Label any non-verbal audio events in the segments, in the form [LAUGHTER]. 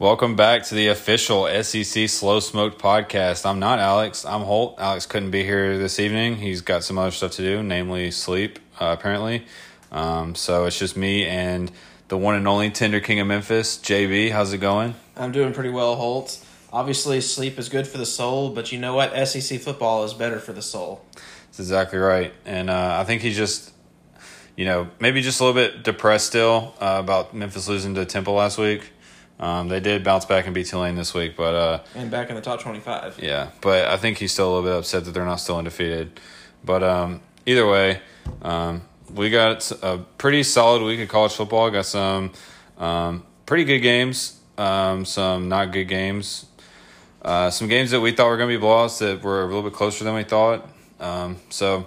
Welcome back to the official SEC Slow Smoked podcast. I'm not Alex. I'm Holt. Alex couldn't be here this evening. He's got some other stuff to do, namely sleep, uh, apparently. Um, so it's just me and the one and only Tender King of Memphis, JB. How's it going? I'm doing pretty well, Holt. Obviously, sleep is good for the soul, but you know what? SEC football is better for the soul. That's exactly right. And uh, I think he's just, you know, maybe just a little bit depressed still uh, about Memphis losing to Temple last week. Um, they did bounce back and beat Tulane this week, but uh, And back in the top 25. yeah, but I think he's still a little bit upset that they're not still undefeated. But um, either way, um, we got a pretty solid week of college football. Got some um, pretty good games, um, some not good games, uh, some games that we thought were going to be blowouts that were a little bit closer than we thought. Um, so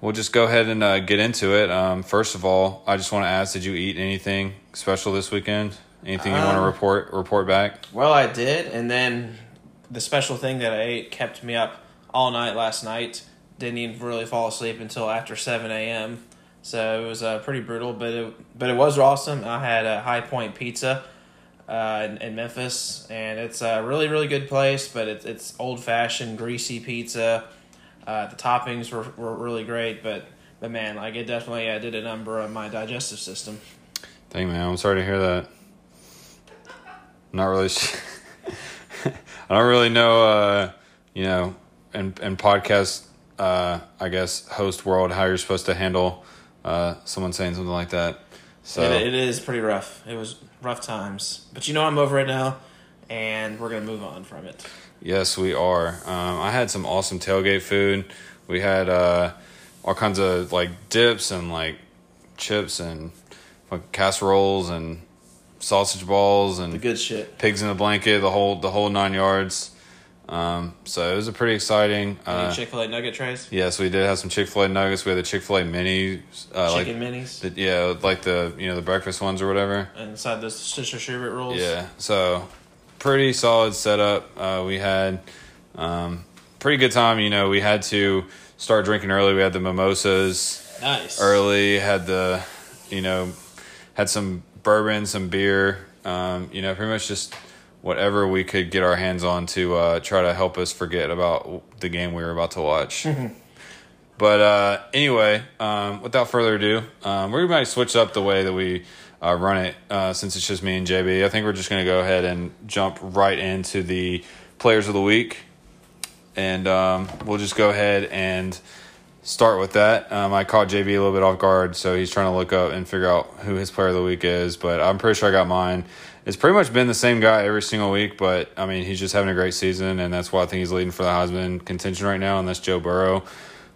we'll just go ahead and uh, get into it. Um, first of all, I just want to ask: Did you eat anything special this weekend? Anything you want to Um, report report back? Well, I did, and then the special thing that I ate kept me up all night last night. Didn't even really fall asleep until after 7 a.m. So it was uh, pretty brutal, but it, but it was awesome. I had a High Point Pizza uh, in, in Memphis, and it's a really, really good place, but it's, it's old fashioned, greasy pizza. Uh, the toppings were, were really great, but, but man, like it definitely uh, did a number on my digestive system. Dang man, I'm sorry to hear that. Not really. [LAUGHS] I don't really know. Uh, you know, in in podcast, uh, I guess host world, how you're supposed to handle uh, someone saying something like that. So It, it is pretty rough. It was rough times, but you know I'm over it now, and we're gonna move on from it. yes, we are. Um, I had some awesome tailgate food. We had uh, all kinds of like dips and like chips and like casseroles and sausage balls and The good shit. pigs in a blanket, the whole the whole nine yards. Um, so it was a pretty exciting. Uh, Chick Fil A nugget trays, yes, we did have some Chick Fil A nuggets. We had the Chick Fil A mini, uh, like chicken minis, the, yeah, like the you know the breakfast ones or whatever. and inside those Sister Schubert rolls. Yeah, so pretty solid setup. Uh, we had um, pretty good time. You know, we had to start drinking early. We had the mimosas nice. early. Had the, you know, had some bourbon, some beer. Um, you know, pretty much just whatever we could get our hands on to uh, try to help us forget about the game we were about to watch. but uh, anyway, um, without further ado, um, we're going to switch up the way that we uh, run it uh, since it's just me and JB. I think we're just going to go ahead and jump right into the players of the week. And um, we'll just go ahead and start with that. Um, I caught JB a little bit off guard, so he's trying to look up and figure out who his player of the week is. But I'm pretty sure I got mine. It's pretty much been the same guy every single week, but I mean, he's just having a great season, and that's why I think he's leading for the Heisman contention right now, and that's Joe Burrow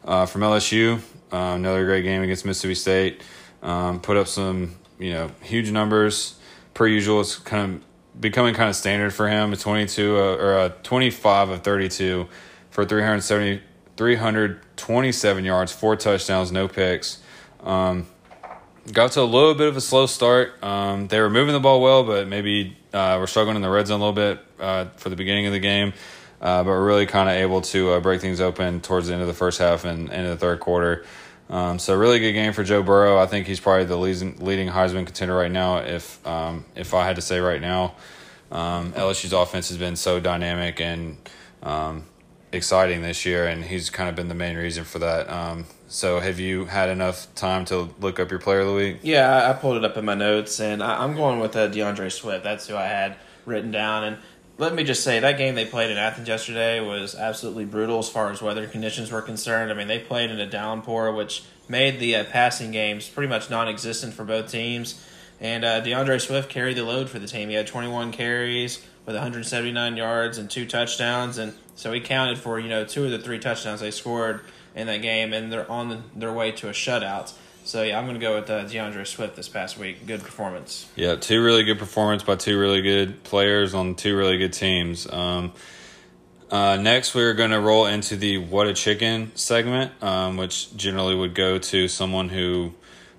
uh, from LSU. Uh, another great game against Mississippi State. Um, put up some, you know, huge numbers. Per usual, it's kind of becoming kind of standard for him. A 22 uh, or a 25 of 32 for 370, 327 yards, four touchdowns, no picks. Um, got to a little bit of a slow start. Um, they were moving the ball well, but maybe uh, we're struggling in the red zone a little bit uh, for the beginning of the game. Uh, but we're really kind of able to uh, break things open towards the end of the first half and end of the third quarter. Um, so really good game for Joe Burrow. I think he's probably the leading, leading Heisman contender right now. If um, if I had to say right now, um, LSU's offense has been so dynamic and um, exciting this year, and he's kind of been the main reason for that. Um, so, have you had enough time to look up your player of the week? Yeah, I, pulled it up in my notes, and I, I'm going with uh, DeAndre Swift. That's who I had written down. And let me just say, that game they played in Athens yesterday was absolutely brutal as far as weather conditions were concerned. I mean, they played in a downpour, which made the uh, passing games pretty much non existent for both teams. And uh, DeAndre Swift carried the load for the team. He had 21 carries with 179 yards and two touchdowns, and so he counted for you know two of the three touchdowns they scored in that game, and they're on their way to a shutout. So yeah, I'm going to go with uh, DeAndre Swift this past week. Good performance. Yeah, two really good performance by two really good players on two really good teams. Um, uh, next, we're going to roll into the "What a Chicken" segment, um, which generally would go to someone who,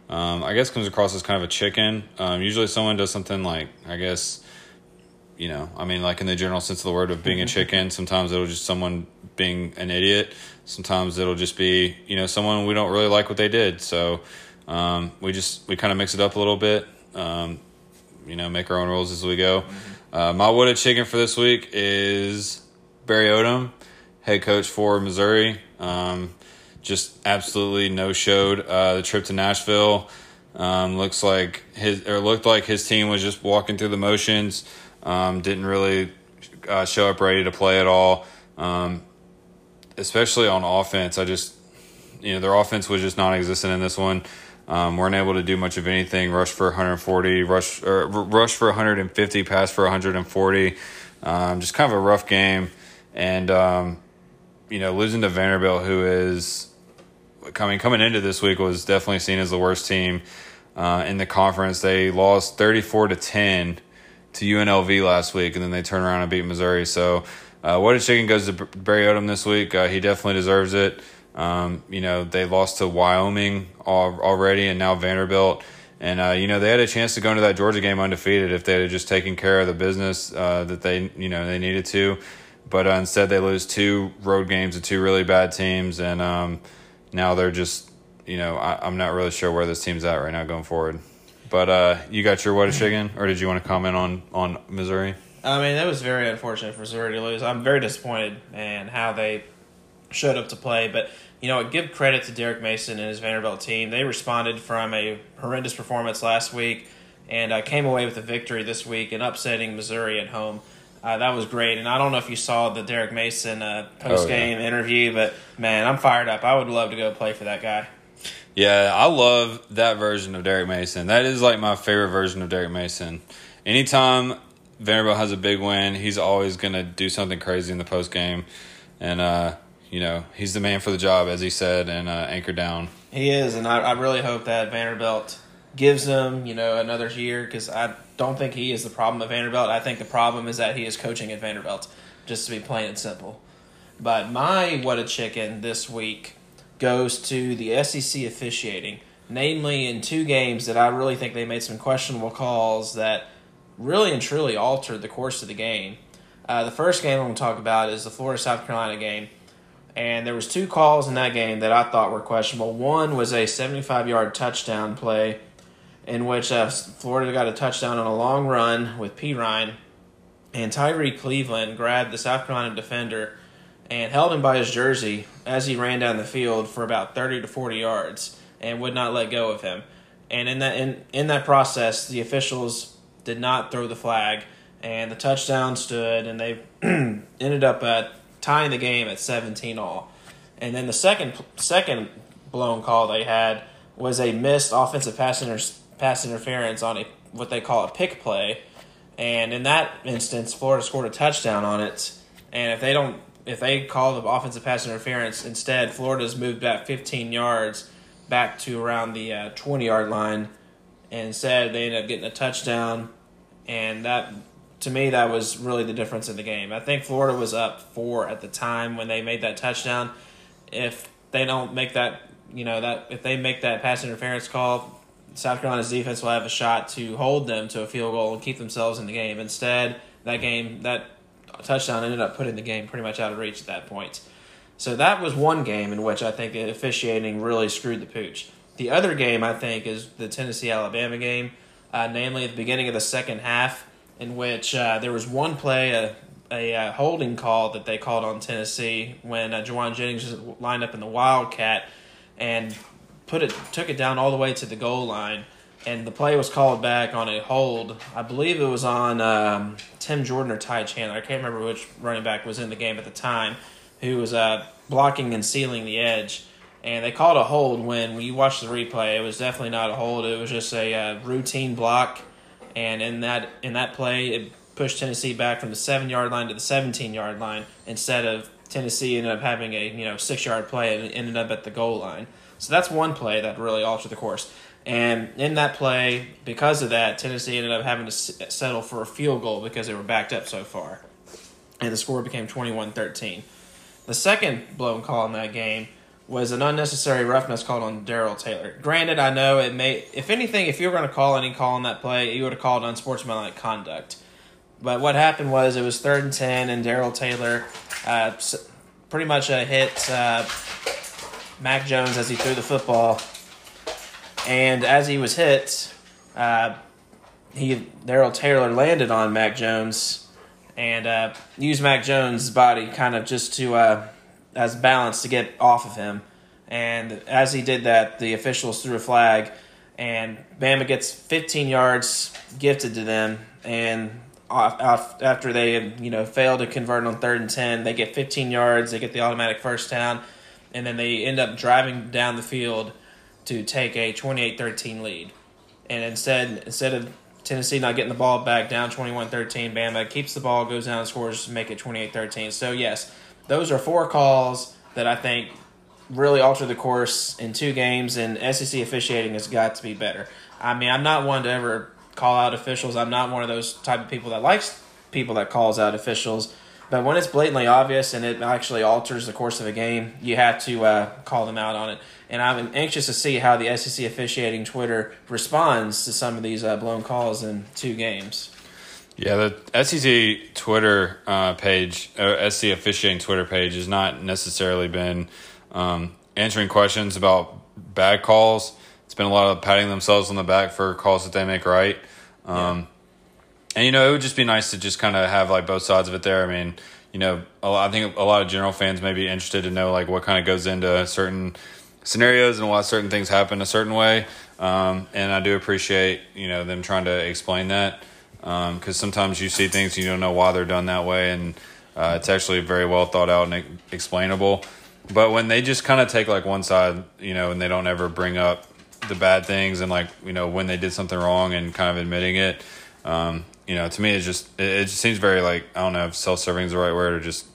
um, I guess, comes across as kind of a chicken. Um, usually, someone does something like, I guess, you know, I mean, like in the general sense of the word of being a mm-hmm. chicken, sometimes it'll just someone being an idiot. Sometimes it'll just be, you know, someone we don't really like what they did. So um, we just, we kind of mix it up a little bit, um, you know, make our own rules as we go. Mm-hmm. Uh, my wooded chicken for this week is Barry Odom, head coach for Missouri. Um, just absolutely no showed uh, the trip to Nashville. Um, looks like his or looked like his team was just walking through the motions. Um, didn't really uh, show up ready to play at all. Um, especially on offense, I just you know their offense was just non-existent in this one. Um, weren't able to do much of anything. Rush for 140, rush or rush for 150, pass for 140. Um, just kind of a rough game, and um, you know losing to Vanderbilt, who is coming coming into this week was definitely seen as the worst team uh, in the conference. They lost 34 to 10 to UNLV last week, and then they turn around and beat Missouri. So, uh, what a chicken goes to Barry Odom this week. Uh, he definitely deserves it. Um, you know, they lost to Wyoming already, and now Vanderbilt. And uh, you know they had a chance to go into that Georgia game undefeated if they had just taken care of the business uh, that they you know they needed to, but uh, instead they lose two road games to two really bad teams, and um, now they're just you know I, I'm not really sure where this team's at right now going forward. But uh, you got your chicken, or did you want to comment on on Missouri? I mean, that was very unfortunate for Missouri to lose. I'm very disappointed in how they showed up to play. But you know, give credit to Derek Mason and his Vanderbilt team. They responded from a horrendous performance last week and uh, came away with a victory this week and upsetting Missouri at home. Uh, that was great, and I don't know if you saw the Derek Mason uh, post game oh, yeah. interview, but man, I'm fired up. I would love to go play for that guy. Yeah, I love that version of Derek Mason. That is like my favorite version of Derek Mason. Anytime Vanderbilt has a big win, he's always going to do something crazy in the post game. And, uh, you know, he's the man for the job, as he said, and uh, anchor down. He is, and I, I really hope that Vanderbilt gives him, you know, another year because I don't think he is the problem at Vanderbilt. I think the problem is that he is coaching at Vanderbilt, just to be plain and simple. But my what a chicken this week goes to the SEC officiating, namely in two games that I really think they made some questionable calls that really and truly altered the course of the game. Uh, the first game I'm going to talk about is the Florida South Carolina game, and there was two calls in that game that I thought were questionable. One was a 75 yard touchdown play in which uh, Florida got a touchdown on a long run with Perine, and Tyree Cleveland grabbed the South Carolina defender and held him by his jersey as he ran down the field for about 30 to 40 yards and would not let go of him. And in that in, in that process, the officials did not throw the flag, and the touchdown stood, and they [CLEARS THROAT] ended up uh, tying the game at 17 all. And then the second second blown call they had was a missed offensive pass, inter- pass interference on a what they call a pick play, and in that instance, Florida scored a touchdown on it. And if they don't if they call the offensive pass interference instead, Florida's moved back 15 yards back to around the uh, 20 yard line. And instead, they ended up getting a touchdown. And that, to me, that was really the difference in the game. I think Florida was up four at the time when they made that touchdown. If they don't make that, you know, that if they make that pass interference call, South Carolina's defense will have a shot to hold them to a field goal and keep themselves in the game. Instead, that game, that touchdown ended up putting the game pretty much out of reach at that point. So that was one game in which I think the officiating really screwed the pooch. The other game I think is the Tennessee Alabama game, uh, namely the beginning of the second half, in which uh, there was one play, a, a uh, holding call that they called on Tennessee when uh, Jennings lined up in the Wildcat and put it took it down all the way to the goal line, and the play was called back on a hold. I believe it was on um, Tim Jordan or Ty Chandler. I can't remember which running back was in the game at the time, who was uh, blocking and sealing the edge. And they called a hold when, when you watch the replay. It was definitely not a hold. It was just a uh, routine block, and in that in that play, it pushed Tennessee back from the seven yard line to the seventeen yard line instead of Tennessee ended up having a you know six yard play and ended up at the goal line. So that's one play that really altered the course. And in that play, because of that, Tennessee ended up having to settle for a field goal because they were backed up so far. And the score became 21 13. The second blown call in that game was an unnecessary roughness called on Darrell Taylor. Granted, I know it may, if anything, if you were going to call any call on that play, you would have called unsportsmanlike conduct. But what happened was it was third and 10, and Darrell Taylor uh, pretty much uh, hit uh, Mac Jones as he threw the football. And as he was hit, uh, he Darrell Taylor landed on Mac Jones and uh, used Mac Jones' body kind of just to uh, as balance to get off of him. And as he did that, the officials threw a flag, and Bama gets 15 yards gifted to them. And after they you know fail to convert on third and 10, they get 15 yards. They get the automatic first down, and then they end up driving down the field to take a 28-13 lead. And instead, instead of Tennessee not getting the ball back down 21-13, Bama keeps the ball, goes down, scores, make it 28-13. So yes, those are four calls that I think really alter the course in two games, and SEC officiating has got to be better. I mean, I'm not one to ever call out officials. I'm not one of those type of people that likes people that calls out officials. But when it's blatantly obvious and it actually alters the course of a game, you have to uh, call them out on it. And I'm anxious to see how the SEC officiating Twitter responds to some of these uh, blown calls in two games. Yeah, the SEC Twitter uh, page, or SEC officiating Twitter page, has not necessarily been um, answering questions about bad calls. It's been a lot of patting themselves on the back for calls that they make right. Um, yeah. And you know, it would just be nice to just kind of have like both sides of it there. I mean, you know, I think a lot of general fans may be interested to know like what kind of goes into certain scenarios and why certain things happen a certain way. Um, and I do appreciate you know them trying to explain that because um, sometimes you see things you don't know why they're done that way, and uh, it's actually very well thought out and explainable. But when they just kind of take like one side, you know, and they don't ever bring up the bad things and like you know when they did something wrong and kind of admitting it, um, you know, to me it just it, just seems very like I don't know if self-serving is the right word or just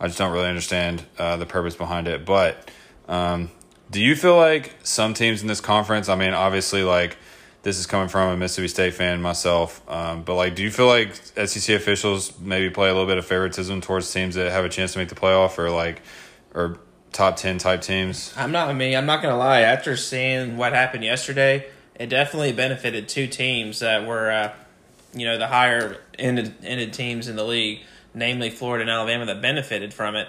I just don't really understand uh, the purpose behind it. But um, do you feel like some teams in this conference? I mean, obviously, like this is coming from a Mississippi State fan myself. Um, but like, do you feel like SEC officials maybe play a little bit of favoritism towards teams that have a chance to make the playoff, or like, or top ten type teams? I'm not. I mean, I'm not gonna lie. After seeing what happened yesterday, it definitely benefited two teams that were, uh, you know, the higher ended ended teams in the league, namely Florida and Alabama, that benefited from it.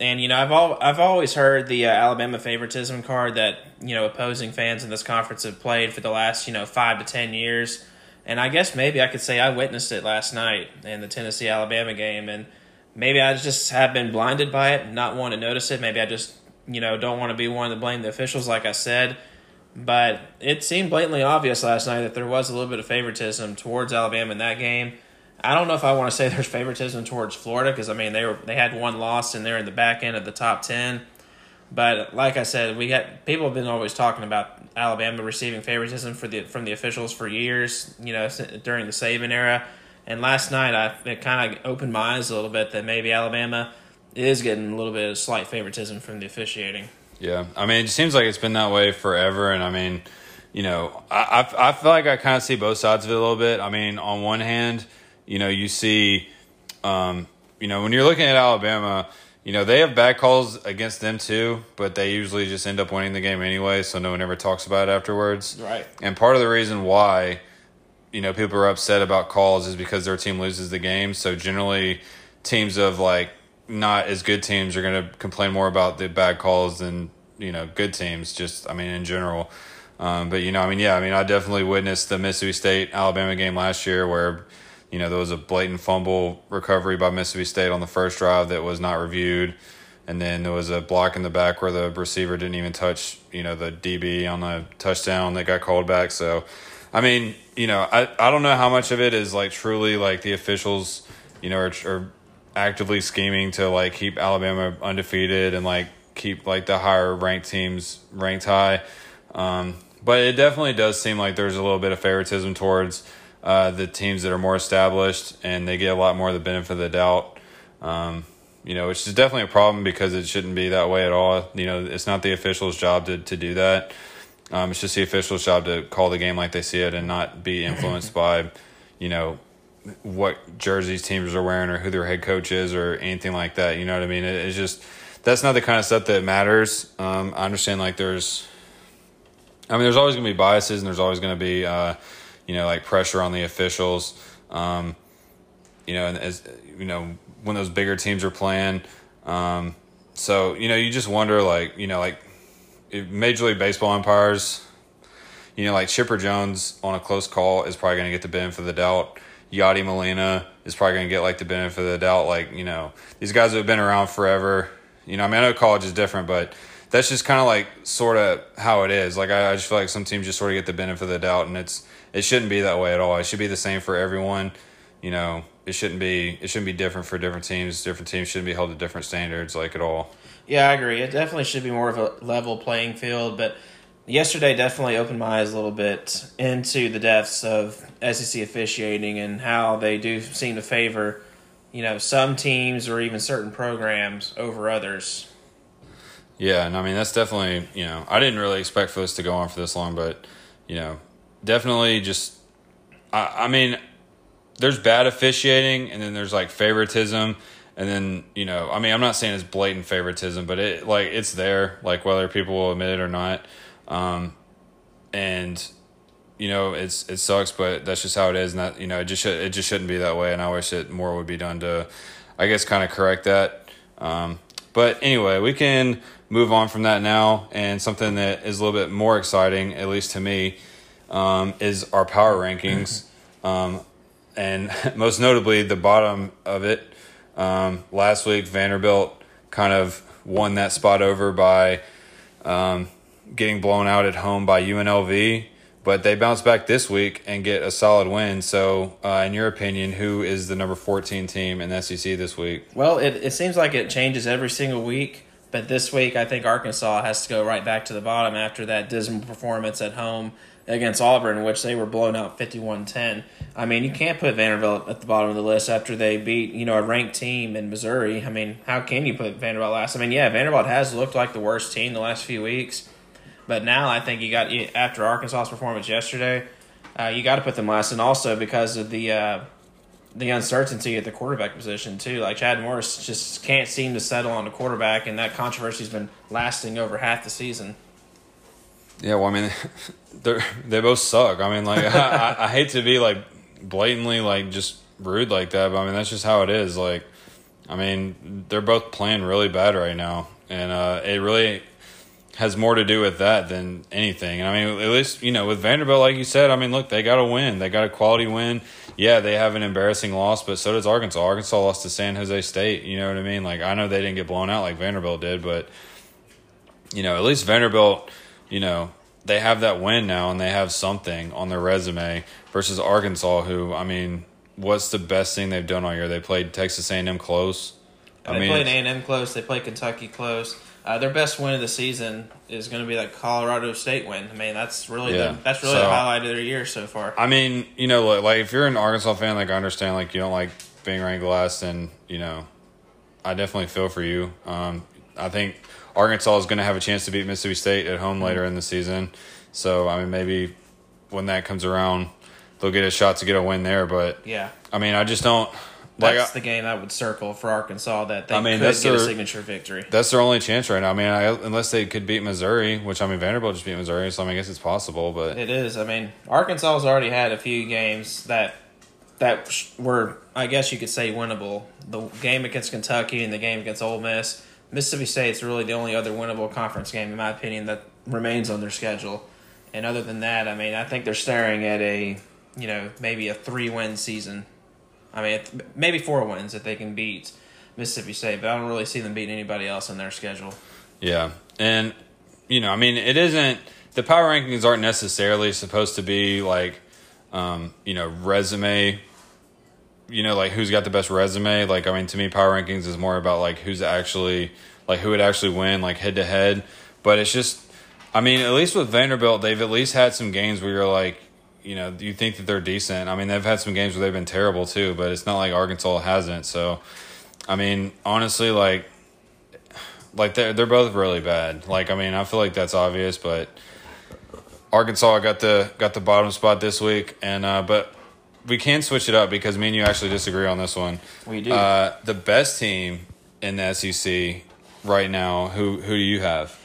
And you know, I've all I've always heard the uh, Alabama favoritism card that you know opposing fans in this conference have played for the last you know five to ten years. And I guess maybe I could say I witnessed it last night in the Tennessee Alabama game, and maybe I just have been blinded by it, not want to notice it. Maybe I just you know don't want to be one to blame the officials, like I said. But it seemed blatantly obvious last night that there was a little bit of favoritism towards Alabama in that game. I don't know if I want to say [LAUGHS] there's favoritism towards Florida because I mean they were they had one loss and they're in the back end of the top ten. But like I said, we got people have been always talking about Alabama receiving favoritism for the from the officials for years. You know, during the Saban era. And last night, I it kind of opened my eyes a little bit that maybe Alabama is getting a little bit of slight favoritism from the officiating. Yeah, I mean, it seems like it's been that way forever, and I mean, you know, I I, I feel like I kind of see both sides of it a little bit. I mean, on one hand you know, you see, um, you know, when you're looking at Alabama, you know, they have bad calls against them too, but they usually just end up winning the game anyway, so no one ever talks about it afterwards. Right. And part of the reason why, you know, people are upset about calls is because their team loses the game. So generally, teams of like not as good teams are going to complain more about the bad calls than, you know, good teams, just, I mean, in general. Um, but, you know, I mean, yeah, I mean, I definitely witnessed the Mississippi State Alabama game last year where You know, there was a blatant fumble recovery by Mississippi State on the first drive that was not reviewed. And then there was a block in the back where the receiver didn't even touch, you know, the DB on the touchdown that got called back. So, I mean, you know, I, I don't know how much of it is like truly like the officials, you know, are, are actively scheming to like keep Alabama undefeated and like keep like the higher ranked teams ranked high. Um, but it definitely does seem like there's a little bit of favoritism towards uh, the teams that are more established and they get a lot more of the benefit of the doubt. Um, you know, which is definitely a problem because it shouldn't be that way at all. You know, it's not the official's job to, to do that. Um, it's just the official's job to call the game like they see it and not be influenced by, you know, what jerseys teams are wearing or who their head coach is or anything like that. You know what I mean? It, it's just that's not the kind of stuff that matters. Um, I understand like there's, I mean, there's always to be biases and there's always to be, uh, you know, like pressure on the officials. Um, you know, and as you know, when those bigger teams are playing. Um, so you know, you just wonder, like you know, like Major League Baseball umpires. You know, like Chipper Jones on a close call is probably going to get the benefit of the doubt. Yadi Molina is probably going to get like the benefit of the doubt. Like you know, these guys have been around forever. You know, I mean, I know college is different, but that's just kind of like sort of how it is. Like I, I just feel like some teams just sort of get the benefit of the doubt, and it's it shouldn't be that way at all. It should be the same for everyone. You know, it shouldn't be it shouldn't be different for different teams. Different teams shouldn't be held to different standards like at all. Yeah, I agree. It definitely should be more of a level playing field, but yesterday definitely opened my eyes a little bit into the depths of SEC officiating and how they do seem to favor, you know, some teams or even certain programs over others. Yeah, and I mean that's definitely you know I didn't really expect for this to go on for this long, but you know definitely just I, I mean there's bad officiating and then there's like favoritism and then you know i mean i'm not saying it's blatant favoritism but it like it's there like whether people will admit it or not um, and you know it's it sucks but that's just how it is and that you know it just should, it just shouldn't be that way and i wish that more would be done to i guess kind of correct that um, but anyway we can move on from that now and something that is a little bit more exciting at least to me um, is our power rankings [LAUGHS] um, and [LAUGHS] most notably the bottom of it. Um, last week, Vanderbilt kind of won that spot over by um, getting blown out at home by UNLV, but they bounce back this week and get a solid win. So, uh, in your opinion, who is the number 14 team in SEC this week? Well, it, it seems like it changes every single week. But this week, I think Arkansas has to go right back to the bottom after that dismal performance at home against Auburn, which they were blown out 51 10. I mean, you can't put Vanderbilt at the bottom of the list after they beat, you know, a ranked team in Missouri. I mean, how can you put Vanderbilt last? I mean, yeah, Vanderbilt has looked like the worst team the last few weeks, but now I think you got after Arkansas's performance yesterday, uh, you got to put them last, and also because of the uh, the uncertainty at the quarterback position too. Like Chad Morris just can't seem to settle on the quarterback, and that controversy's been lasting over half the season. Yeah, well, I mean, [LAUGHS] they they both suck. I mean, like [LAUGHS] I, I, hate to be like blatantly like just rude like that, but I mean that's just how it is. Like, I mean, they're both playing really bad right now, and uh, it really has more to do with that than anything. And I mean, at least you know with Vanderbilt, like you said, I mean, look, they got a win. They got a quality win. Yeah, they have an embarrassing loss, but so does Arkansas. Arkansas lost to San Jose State. You know what I mean? Like I know they didn't get blown out like Vanderbilt did, but you know, at least Vanderbilt you know, they have that win now and they have something on their resume versus Arkansas, who I mean, what's the best thing they've done all year? They played Texas A and M close. I they mean, played A and M close. They played Kentucky close. Uh, their best win of the season is going to be that Colorado State win. I mean, that's really yeah. the, that's really so, the highlight of their year so far. I mean, you know, like, like if you're an Arkansas fan, like I understand, like you don't like being ranked last, and you know, I definitely feel for you. Um, I think Arkansas is going to have a chance to beat Mississippi State at home mm-hmm. later in the season. So I mean, maybe when that comes around, they'll get a shot to get a win there. But yeah, I mean, I just don't. Like, that's the game I would circle for Arkansas that they I mean, could that's get their, a signature victory. That's their only chance right now. I mean, I, unless they could beat Missouri, which I mean, Vanderbilt just beat Missouri, so I, mean, I guess it's possible. But it is. I mean, Arkansas has already had a few games that that were, I guess you could say, winnable. The game against Kentucky and the game against Ole Miss Mississippi State's really the only other winnable conference game, in my opinion, that remains on their schedule. And other than that, I mean, I think they're staring at a, you know, maybe a three win season. I mean, maybe four wins if they can beat Mississippi State, but I don't really see them beating anybody else in their schedule. Yeah, and you know, I mean, it isn't the power rankings aren't necessarily supposed to be like, um, you know, resume. You know, like who's got the best resume? Like, I mean, to me, power rankings is more about like who's actually like who would actually win, like head to head. But it's just, I mean, at least with Vanderbilt, they've at least had some games where you're like, you know, you think that they're decent. I mean, they've had some games where they've been terrible too, but it's not like Arkansas hasn't. So, I mean, honestly, like, like they're they're both really bad. Like, I mean, I feel like that's obvious, but Arkansas got the got the bottom spot this week, and uh, but we can switch it up because me and you actually disagree on this one. We do. Uh, the best team in the SEC right now. Who who do you have?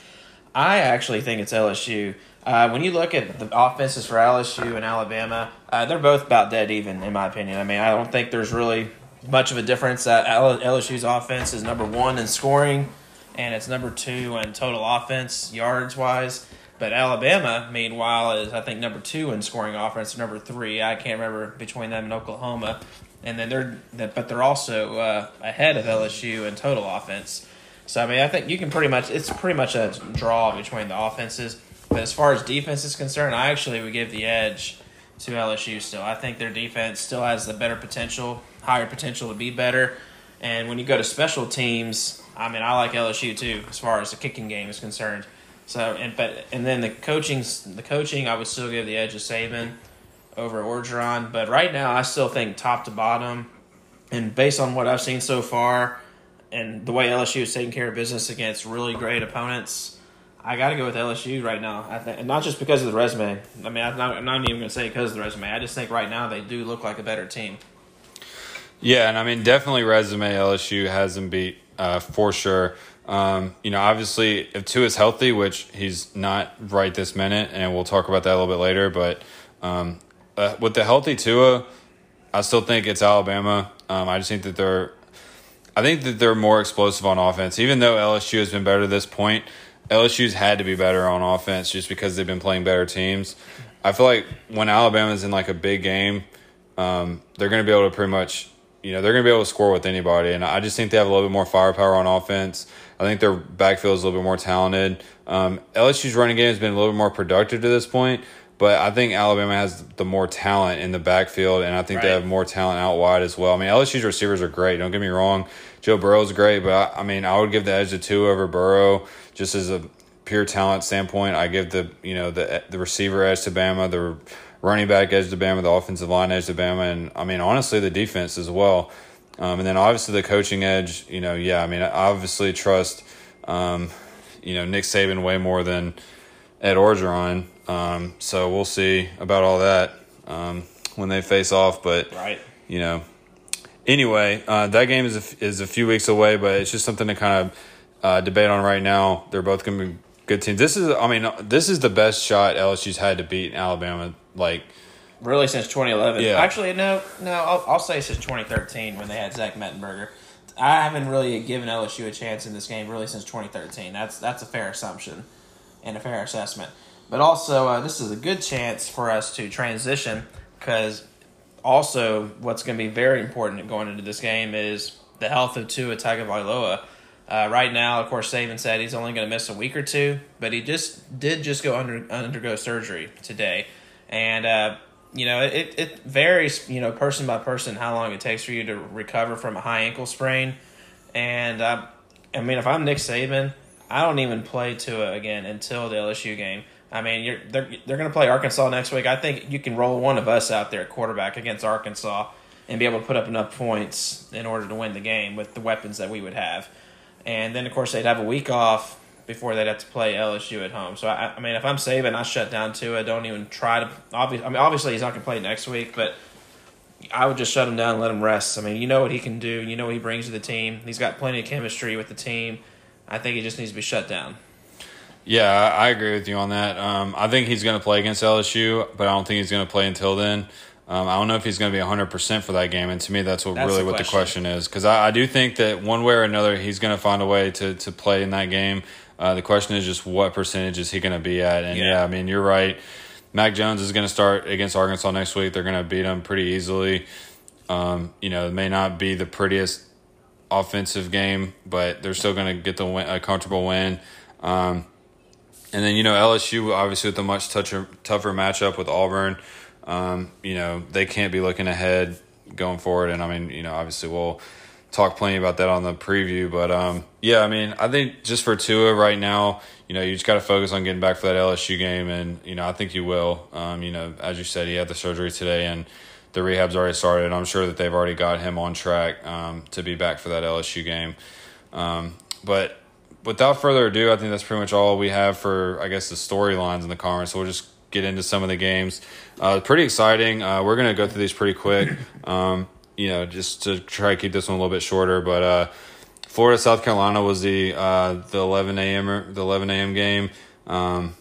I actually think it's LSU. Uh, when you look at the offenses for LSU and Alabama, uh, they're both about dead even, in my opinion. I mean, I don't think there's really much of a difference. Uh, LSU's offense is number one in scoring, and it's number two in total offense yards wise. But Alabama, meanwhile, is I think number two in scoring offense, number three. I can't remember between them and Oklahoma, and then they're but they're also uh, ahead of LSU in total offense. So I mean, I think you can pretty much it's pretty much a draw between the offenses. But as far as defense is concerned, I actually would give the edge to LSU still. I think their defense still has the better potential, higher potential to be better. And when you go to special teams, I mean, I like LSU too as far as the kicking game is concerned. So and but and then the coaching, the coaching, I would still give the edge of Saban over Orgeron. But right now, I still think top to bottom, and based on what I've seen so far, and the way LSU is taking care of business against really great opponents, I got to go with LSU right now. I think, and not just because of the resume. I mean, I'm not, I'm not even going to say because of the resume. I just think right now they do look like a better team. Yeah, and I mean, definitely resume LSU has them beat uh, for sure. Um, you know, obviously, if Tua is healthy, which he's not right this minute, and we'll talk about that a little bit later, but um, uh, with the healthy Tua, I still think it's Alabama. Um, I just think that they're, I think that they're more explosive on offense. Even though LSU has been better to this point, LSU's had to be better on offense just because they've been playing better teams. I feel like when Alabama's in like a big game, um, they're going to be able to pretty much, you know, they're going to be able to score with anybody. And I just think they have a little bit more firepower on offense. I think their backfield is a little bit more talented. Um, LSU's running game has been a little bit more productive to this point, but I think Alabama has the more talent in the backfield, and I think right. they have more talent out wide as well. I mean, LSU's receivers are great. Don't get me wrong. Joe Burrow's great, but I, I mean, I would give the edge to Tua over Burrow just as a pure talent standpoint. I give the you know the the receiver edge to Bama, the running back edge to Bama, the offensive line edge to Bama, and I mean honestly the defense as well. Um, and then obviously the coaching edge, you know, yeah, I mean I obviously trust um, you know Nick Saban way more than Ed Orgeron. Um, so we'll see about all that um, when they face off. But right, you know, anyway, uh, that game is a, is a few weeks away, but it's just something to kind of uh, debate on right now. They're both going to be good teams. This is, I mean, this is the best shot LSU's had to beat Alabama. Like, really since 2011. Yeah. Actually, no, no. I'll, I'll say since 2013 when they had Zach Mettenberger. I haven't really given LSU a chance in this game really since 2013. That's that's a fair assumption and a fair assessment. But also, uh, this is a good chance for us to transition because also what's going to be very important going into this game is the health of Tua Tagovailoa. Uh, right now, of course, Saban said he's only going to miss a week or two, but he just did just go under undergo surgery today, and uh, you know it it varies you know person by person how long it takes for you to recover from a high ankle sprain, and uh, I mean if I'm Nick Saban, I don't even play Tua again until the LSU game. I mean, you're, they're they're going to play Arkansas next week. I think you can roll one of us out there at quarterback against Arkansas and be able to put up enough points in order to win the game with the weapons that we would have and then of course they'd have a week off before they'd have to play LSU at home. So I, I mean, if I'm Saban, I shut down Tua. I Don't even try to. Obviously, I mean, obviously he's not going to play next week, but I would just shut him down and let him rest. I mean, you know what he can do. You know what he brings to the team. He's got plenty of chemistry with the team. I think he just needs to be shut down. Yeah, I agree with you on that. Um, I think he's going to play against LSU, but I don't think he's going to play until then. Um, I don't know if he's going to be 100% for that game. And to me, that's what that's really the what the question is. Because I, I, do think that one way or another, he's going to find a way to, to play in that game. Uh, the question is just what percentage is he going to be at? And yeah. yeah, I mean, you're right. Mac Jones is going to start against Arkansas next week. They're going to beat him pretty easily. Um, you know, it may not be the prettiest offensive game, but they're still going to get the win, a comfortable win. Um, and then you know LSU obviously with a much tougher tougher matchup with Auburn. Um, you know they can't be looking ahead going forward, and I mean you know obviously we'll talk plenty about that on the preview. But um, yeah, I mean I think just for Tua right now, you know you just got to focus on getting back for that LSU game, and you know I think you will. Um, you know as you said, he had the surgery today, and the rehab's already started. And I'm sure that they've already got him on track um, to be back for that LSU game. Um, but without further ado, I think that's pretty much all we have for, I guess, the storylines in the conference. So we'll just get into some of the games. Uh, pretty exciting. Uh, we're going to go through these pretty quick, [CLEARS THROAT] um, you know, just to try to keep this one a little bit shorter. But uh, Florida South Carolina was the uh, the 11 a.m. the 11 a.m. game. Um,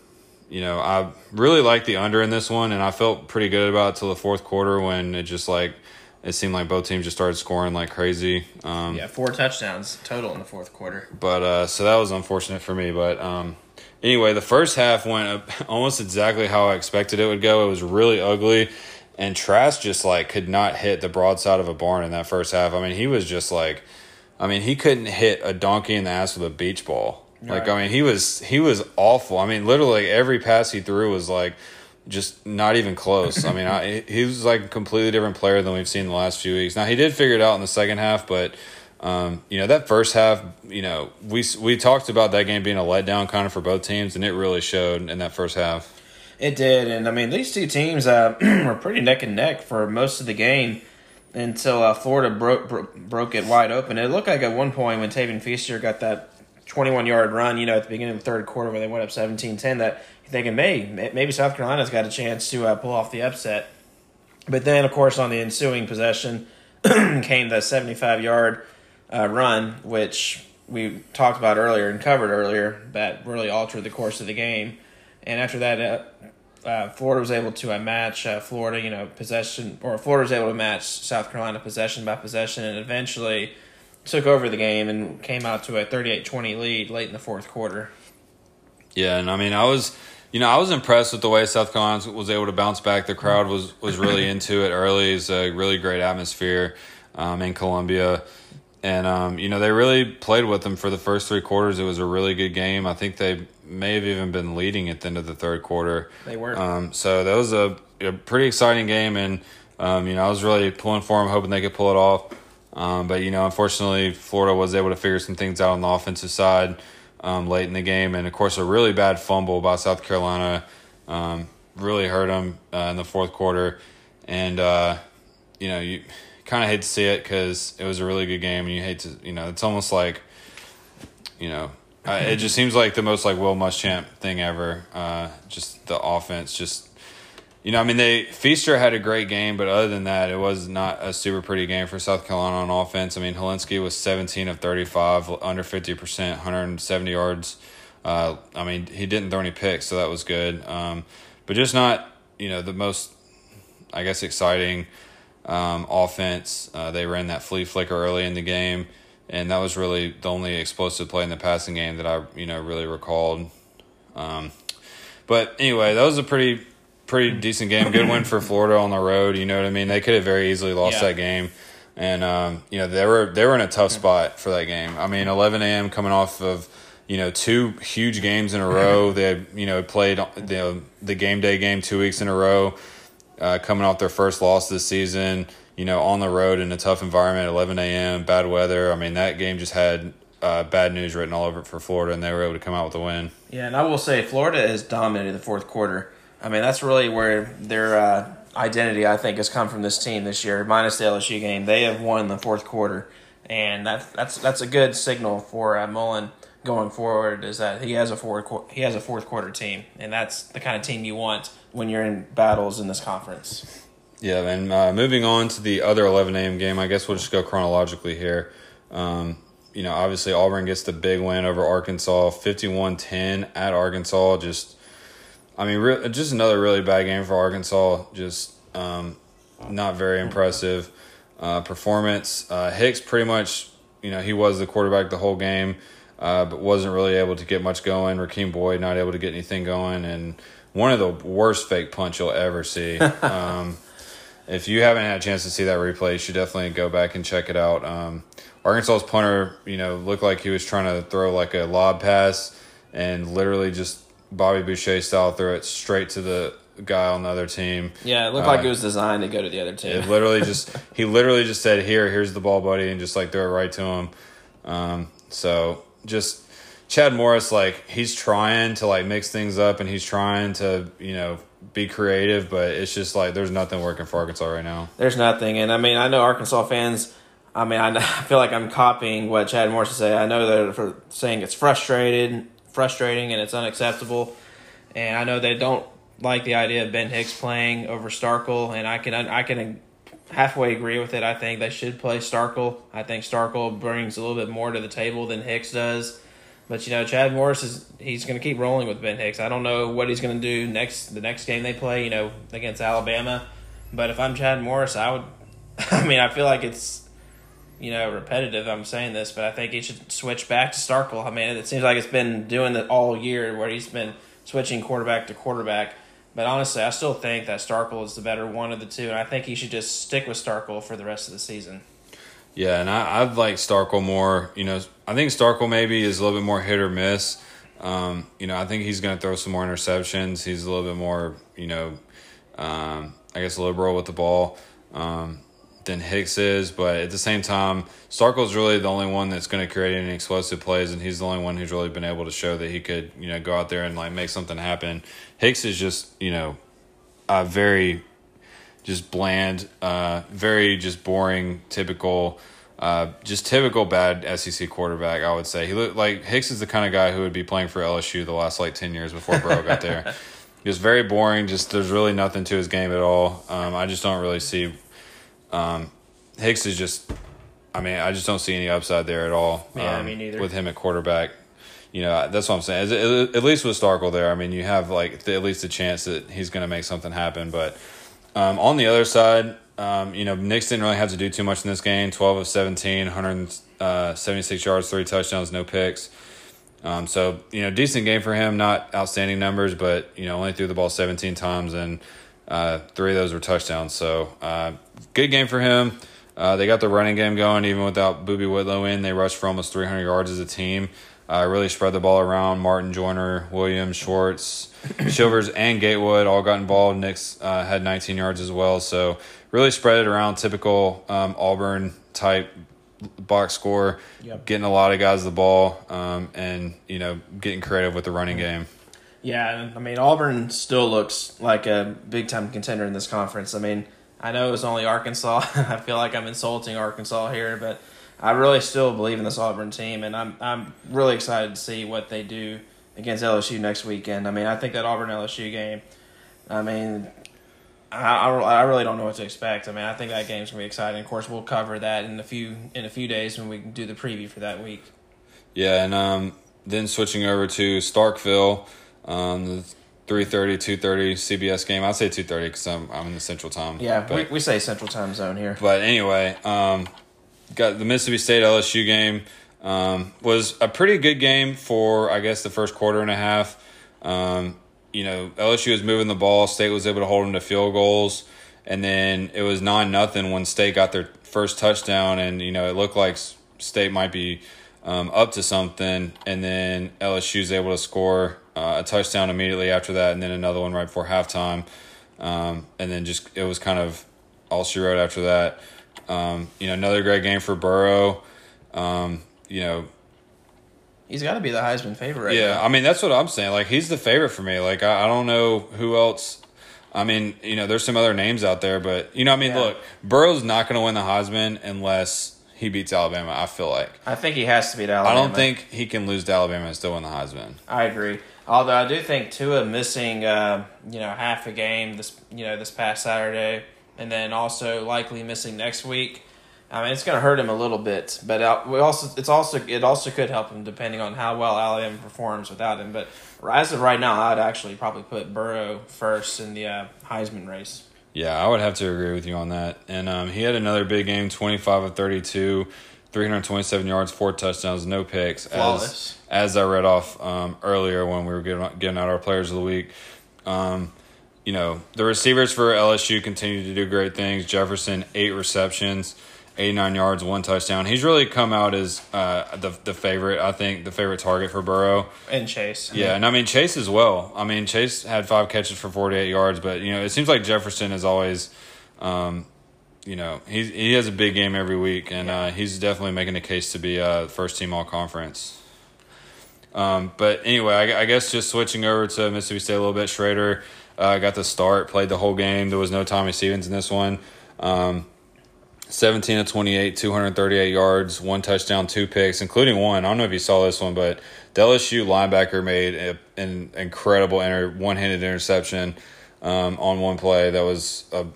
you know, I really liked the under in this one, and I felt pretty good about it till the fourth quarter when it just like it seemed like both teams just started scoring like crazy. Um, yeah, four touchdowns total in the fourth quarter. But uh, so that was unfortunate for me. But um, anyway, the first half went [LAUGHS] almost exactly how I expected it would go. It was really ugly, and Trask just like could not hit the broadside of a barn in that first half. I mean, he was just like, I mean, he couldn't hit a donkey in the ass with a beach ball. Like, I mean, he was he was awful. I mean, literally every pass he threw was like just not even close. I mean, I, [LAUGHS] he was like a completely different player than we've seen the last few weeks. Now he did figure it out in the second half, but um, you know that first half, you know, we we talked about that game being a letdown kind of for both teams, and it really showed in that first half. It did, and I mean these two teams uh, [CLEARS THROAT] were pretty neck and neck for most of the game until uh, Florida broke bro- broke it wide open. It looked like at one point when Tavien Feaster got that 21 yard run, you know, at the beginning of the third quarter where they went up 17-10 that you're thinking, maybe, maybe South Carolina's got a chance to uh, pull off the upset. But then, of course, on the ensuing possession [CLEARS THROAT] came the 75 yard uh, run, which we talked about earlier and covered earlier, that really altered the course of the game. And after that, uh, uh, Florida was able to uh, match uh, Florida, you know, possession, or Florida was able to match South Carolina possession by possession, and eventually took over the game and came out to a 38-20 lead late in the fourth quarter. Yeah, and I mean, I was you know, I was impressed with the way South Carolina was able to bounce back. The crowd was was really into it early. It's a really great atmosphere um, in Columbia, and um, you know they really played with them for the first three quarters. It was a really good game. I think they may have even been leading at the end of the third quarter. They were. Um, so that was a, a pretty exciting game, and um, you know I was really pulling for them, hoping they could pull it off. Um, but you know, unfortunately, Florida was able to figure some things out on the offensive side um, late in the game, and of course a really bad fumble by South Carolina um, really hurt them uh, in the fourth quarter, and uh, you know you kind of hate to see it because it was a really good game, and you hate to you know it's almost like you know it just seems like the most like Will Muschamp thing ever. Uh, just the offense just you know, I mean, they Feaster had a great game, but other than that, it was not a super pretty game for South Carolina on offense. I mean, Hilinski was 17 of 35, under 50%, 170 yards. Uh, I mean, he didn't throw any picks, so that was good. Um, but just not, you know, the most, I guess, exciting um, offense. Uh, they ran that flea flicker early in the game, and that was really the only explosive play in the passing game that I, you know, really recalled. Um, but anyway, that was a pretty pretty decent game. Good win for Florida on the road. You know what I mean? They could have very easily lost yeah. that game, and um, you know they were they were in a tough spot for that game. I mean, 11 a.m. coming off of you know two huge games in a row. They you know played the the game day game two weeks in a row, uh, coming off their first loss this season. You know, on the road in a tough environment, 11 a.m. bad weather. I mean, that game just had uh, bad news written all over it for Florida, and they were able to come out with a win. Yeah, and I will say Florida has dominated the fourth quarter. I mean, that's really where their uh, identity, I think, has come from this team this year. Minus the LSU game, they have won the fourth quarter, and that that's that's a good signal for uh, Mullen going forward. Is that he has a fourth he has a fourth quarter team, and that's the kind of team you want when you're in battles in this conference. Yeah, and uh, moving on to the other 11 a.m. game, I guess we'll just go chronologically here. Um, you know, obviously Auburn gets the big win over Arkansas, 51-10 at Arkansas. Just I mean, re- just another really bad game for Arkansas. Just um, not very impressive uh, performance. Uh, Hicks pretty much, you know, he was the quarterback the whole game, uh, but wasn't really able to get much going. Rakeem Boyd not able to get anything going, and one of the worst fake punch you'll ever see. [LAUGHS] um, if you haven't had a chance to see that replay, you should definitely go back and check it out. Um, Arkansas's punter, you know, looked like he was trying to throw like a lob pass and literally just Bobby Boucher style throw it straight to the guy on the other team. Yeah, it looked Uh, like it was designed to go to the other team. It literally just [LAUGHS] he literally just said, "Here, here's the ball, buddy," and just like throw it right to him. Um, so just Chad Morris, like he's trying to like mix things up and he's trying to you know be creative, but it's just like there's nothing working for Arkansas right now. There's nothing, and I mean, I know Arkansas fans. I mean, I, [LAUGHS] feel like I'm copying what Chad Morris say. I know they're for saying it's frustrated, frustrating, and it's unacceptable. And I know they don't like the idea of Ben Hicks playing over Starkel, and I can I can halfway agree with it. I think they should play Starkel. I think Starkel brings a little bit more to the table than Hicks does. But you know, Chad Morris is he's going to keep rolling with Ben Hicks. I don't know what he's going to do next the next game they play. You know, against Alabama. But if I'm Chad Morris, I would. [LAUGHS] I mean, I feel like it's you know repetitive. I'm saying this, but I think he should switch back to Starkel. I mean, it seems like it's been doing that all year, where he's been switching quarterback to quarterback. But honestly, I still think that Starkel is the better one of the two, and I think he should just stick with Starkel for the rest of the season. Yeah, and I, I'd like Starkel more. You know, I think Starkel maybe is a little bit more hit or miss. Um, you know, I think he's going to throw some more interceptions. He's a little bit more, you know, um, I guess liberal with the ball um, than Hicks is. But at the same time, Starkel's really the only one that's going to create any explosive plays, and he's the only one who's really been able to show that he could, you know, go out there and like make something happen. Hicks is just, you know, a very just bland, uh, very just boring, typical, uh, just typical bad SEC quarterback. I would say he looked like Hicks is the kind of guy who would be playing for LSU the last like ten years before Burrow got there. [LAUGHS] Just very boring. Just there's really nothing to his game at all. Um, I just don't really see. Um, Hicks is just. I mean, I just don't see any upside there at all. Yeah, um, me neither. With him at quarterback, you know, that's what I'm saying. At- least with Starkel there, I mean, you have like the, at least a chance that he's going to make something happen. But um, on the other side, um, you know, Nix didn't really have to do too much in this game. 12 of 17, 176 yards, three touchdowns, no picks. Um, so, you know, decent game for him. Not outstanding numbers, but, you know, only threw the ball 17 times and uh, three of those were touchdowns. So, uh, good game for him. Uh, they got the running game going even without Boobee Whitlow in. They rushed for almost 300 yards as a team. Uh, really spread the ball around. Martin Joiner, Williams, Schwartz, [COUGHS] Shivers, and Gatewood all got involved. Nix uh, had 19 yards as well. So really spread it around. Typical um, Auburn type box score. Yep. Getting a lot of guys the ball um, and you know getting creative with the running game. Yeah, I mean Auburn still looks like a big time contender in this conference. I mean, I know it was only Arkansas. [LAUGHS] I feel like I'm insulting Arkansas here, but I really still believe in this Auburn team, and I'm I'm really excited to see what they do against LSU next weekend. I mean, I think that Auburn LSU game. I mean, I, I, I really don't know what to expect. I mean, I think that game's gonna be exciting. Of course, we'll cover that in a few in a few days when we do the preview for that week. Yeah, and um, then switching over to Starkville, um, the 3.30, 2.30 CBS game. I'd say 2.30 because I'm, I'm in the Central Time. Yeah, But- we, we say Central Time Zone here. But anyway, um, got the Mississippi State LSU game um, was a pretty good game for I guess the first quarter and a half. Um, you know, LSU was moving the ball. State was able to hold them to field goals, and then it was nine nothing when State got their first touchdown, and you know it looked like State might be um, up to something, and then LSU was able to score uh, a touchdown immediately after that, and then another one right before halftime, um, and then just it was kind of all she wrote after that. Um, you know, another great game for Burrow. Um, you know, He's got to be the Heisman favorite. Right yeah, now. I mean that's what I'm saying. Like he's the favorite for me. Like I, I don't know who else. I mean, you know, there's some other names out there, but you know, I mean, Yeah. look, Burrow's not going to win the Heisman unless he beats Alabama. I feel like. I think he has to beat Alabama. I don't think he can lose to Alabama and still win the Heisman. I agree. Although I do think Tua missing, uh, you know, half a game this, you know, this past Saturday, and then also likely missing next week. I mean, it's going to hurt him a little bit, but uh, we also it's also it also could help him depending on how well Alabama performs without him. But as of right now, I'd actually probably put Burrow first in the uh, Heisman race. Yeah, I would have to agree with you on that. And um, he had another big game 25 of 32, 327 yards, four touchdowns, no picks. Flawless. As, as I read off um, earlier when we were getting, giving out our players of the week. Um, you know, the receivers for LSU continue to do great things. Jefferson, eight receptions, 89 yards, one touchdown. He's really come out as uh, the the favorite, I think, the favorite target for Burrow. And Chase. Yeah, and I mean Chase as well. I mean Chase had five catches for 48 yards, but you know it seems like Jefferson is always, um, you know, he he has a big game every week, and uh, he's definitely making a case to be uh, first team all conference. Um, but anyway, I, I, guess just switching over to Mississippi State a little bit. Shrader uh, got the start, played the whole game. There was no Tommy Stevens in this one. Um, 17 of 28, 238 yards, one touchdown, two picks, including one. I don't know if you saw this one, but the LSU linebacker made a, an incredible inter, one-handed interception um, on one play. That was a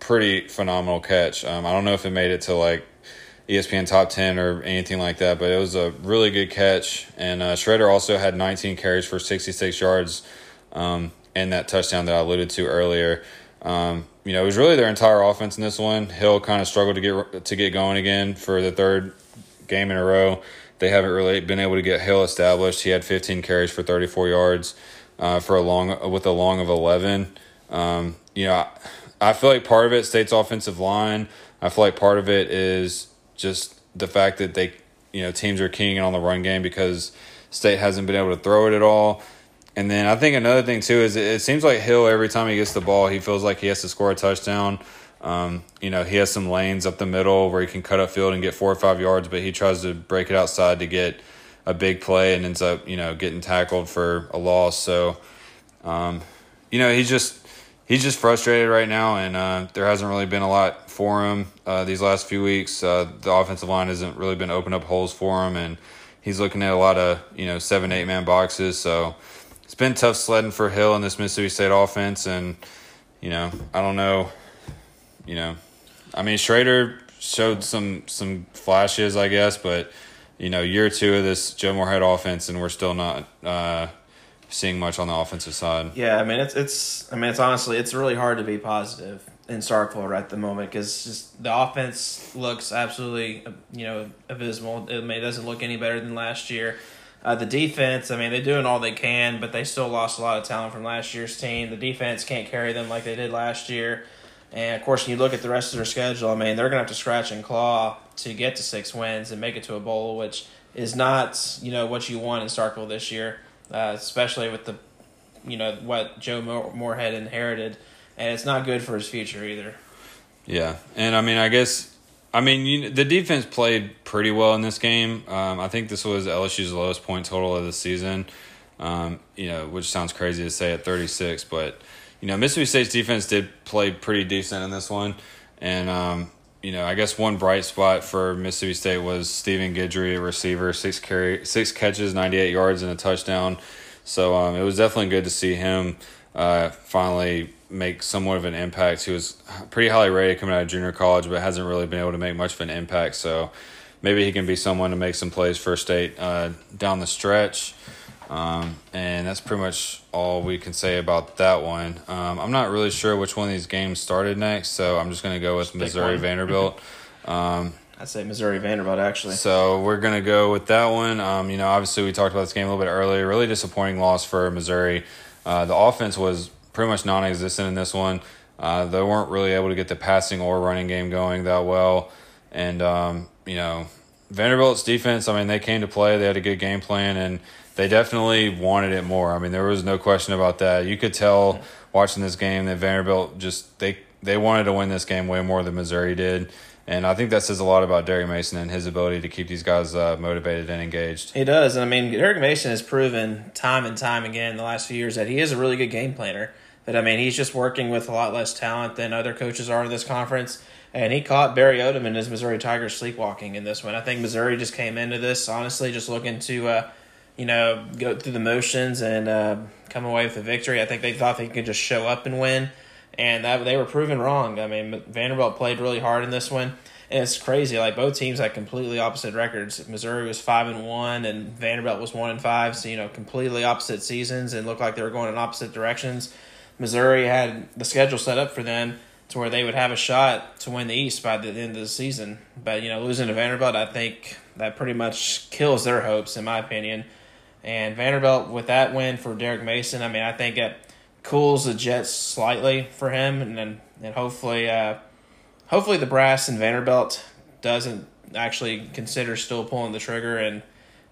pretty phenomenal catch. Um, I don't know if it made it to like ESPN top 10 or anything like that, but it was a really good catch. And uh, also had 19 carries for 66 yards um, and that touchdown that I alluded to earlier. Um, you know, it was really their entire offense in this one. Hill kind of struggled to get to get going again for the third game in a row. They haven't really been able to get Hill established. He had 15 carries for 34 yards uh, for a long with a long of 11. Um, you know, I feel like part of it State's offensive line. I feel like part of it is just the fact that they, you know, teams are keying on the run game because State hasn't been able to throw it at all. And then I think another thing too is it seems like Hill every time he gets the ball, he feels like he has to score a touchdown. Um, you know, he has some lanes up the middle where he can cut up field and get four or five yards, but he tries to break it outside to get a big play and ends up, you know, getting tackled for a loss. So, um, you know, he's just he's just frustrated right now, and uh, there hasn't really been a lot for him uh, these last few weeks. Uh, the offensive line hasn't really been opening up holes for him, and he's looking at a lot of you know seven, eight man boxes. So it's been tough sledding for Hill in this Mississippi State offense, and you know I don't know, you know, I mean Shrader showed some some flashes, I guess, but you know year two of this Joe Moorhead offense, and we're still not uh, seeing much on the offensive side. Yeah, I mean it's it's I mean it's honestly it's really hard to be positive in Starkville at the moment because just the offense looks absolutely you know abysmal. It doesn't look any better than last year. Uh, the defense, I mean, they're doing all they can, but they still lost a lot of talent from last year's team. The defense can't carry them like they did last year. And of course, when you look at the rest of their schedule, I mean, they're going to have to scratch and claw to get to six wins and make it to a bowl, which is not, you know, what you want in Starkville this year, uh, especially with the, you know, what Joe Moorhead inherited. And it's not good for his future either. Yeah. And I mean, I guess I mean, you, the defense played pretty well in this game. Um, I think this was LSU's lowest point total of the season. Um, you know, which sounds crazy to say at 36, but you know, Mississippi State's defense did play pretty decent in this one, and um, you know, I guess one bright spot for Mississippi State was Stephen Guidry, a receiver, six carry, six catches, 98 yards, and a touchdown. So um, it was definitely good to see him uh, finally make somewhat of an impact. He was pretty highly rated coming out of junior college, but hasn't really been able to make much of an impact. So maybe he can be someone to make some plays for state uh, down the stretch. Um, and that's pretty much all we can say about that one. Um, I'm not really sure which one of these games started next, so I'm just going to go with Missouri Vanderbilt. [LAUGHS] Um, I'd say Missouri Vanderbilt actually. So we're gonna go with that one. Um, you know, obviously we talked about this game a little bit earlier. Really disappointing loss for Missouri. Uh, the offense was pretty much non-existent in this one. Uh, they weren't really able to get the passing or running game going that well, and um, you know Vanderbilt's defense. I mean, they came to play. They had a good game plan, and they definitely wanted it more. I mean, there was no question about that. You could tell watching this game that Vanderbilt just they they wanted to win this game way more than Missouri did. And I think that says a lot about Derek Mason and his ability to keep these guys uh, motivated and engaged. He does. And I mean, Derek Mason has proven time and time again in the last few years that he is a really good game planner. But I mean, he's just working with a lot less talent than other coaches are in this conference. And he caught Barry Odom and his Missouri Tigers sleepwalking in this one. I think Missouri just came into this honestly just looking to, uh, you know, go through the motions and uh, come away with a victory. I think they thought they could just show up and win, and that they were proven wrong. I mean, Vanderbilt played really hard in this one. And it's crazy. Like both teams had completely opposite records. Missouri was five and one, and Vanderbilt was one and five. So you know, completely opposite seasons, and looked like they were going in opposite directions. Missouri had the schedule set up for them to where they would have a shot to win the East by the end of the season. But you know, losing to Vanderbilt, I think that pretty much kills their hopes, in my opinion. And Vanderbilt, with that win for Derek Mason, I mean, I think it cools the Jets slightly for him, and then and hopefully, uh, hopefully the brass and Vanderbilt doesn't actually consider still pulling the trigger and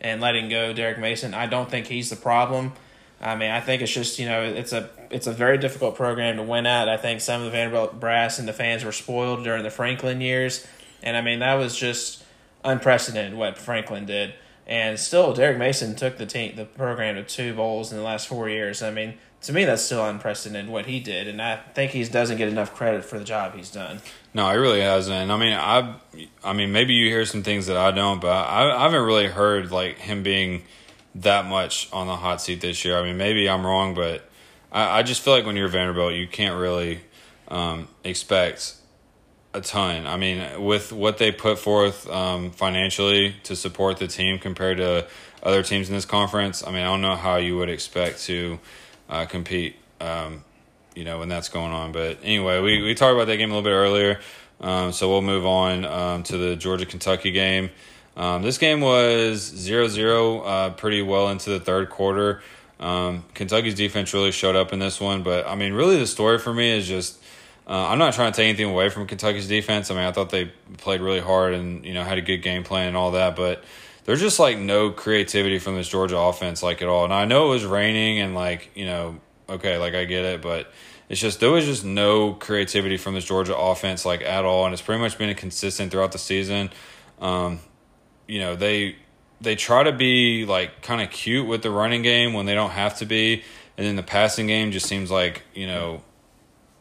and letting go Derek Mason. I don't think he's the problem. I mean, I think it's just you know it's a it's a very difficult program to win at. I think some of the Vanderbilt brass and the fans were spoiled during the Franklin years, and I mean that was just unprecedented what Franklin did. And still, Derek Mason took the team, the program to two bowls in the last four years. I mean, to me, that's still unprecedented what he did, and I think he doesn't get enough credit for the job he's done. No, he really hasn't. I mean, I, I mean, maybe you hear some things that I don't, but I, I haven't really heard like him being that much on the hot seat this year. I mean, maybe I'm wrong, but I, I just feel like when you're Vanderbilt, you can't really um, expect a ton. I mean, with what they put forth um, financially to support the team compared to other teams in this conference, I mean, I don't know how you would expect to uh, compete, um, you know, when that's going on. But anyway, we, we talked about that game a little bit earlier, um, so we'll move on um, to the Georgia Kentucky game. Um, this game was 0 0 uh, pretty well into the third quarter. Um, Kentucky's defense really showed up in this one, but I mean, really, the story for me is just uh, I'm not trying to take anything away from Kentucky's defense. I mean, I thought they played really hard and you know had a good game plan and all that, but there's just like no creativity from this Georgia offense like at all. And I know it was raining and like you know okay, like I get it, but it's just there was just no creativity from this Georgia offense like at all, and it's pretty much been consistent throughout the season. Um, you know they they try to be like kind of cute with the running game when they don't have to be, and then the passing game just seems like you know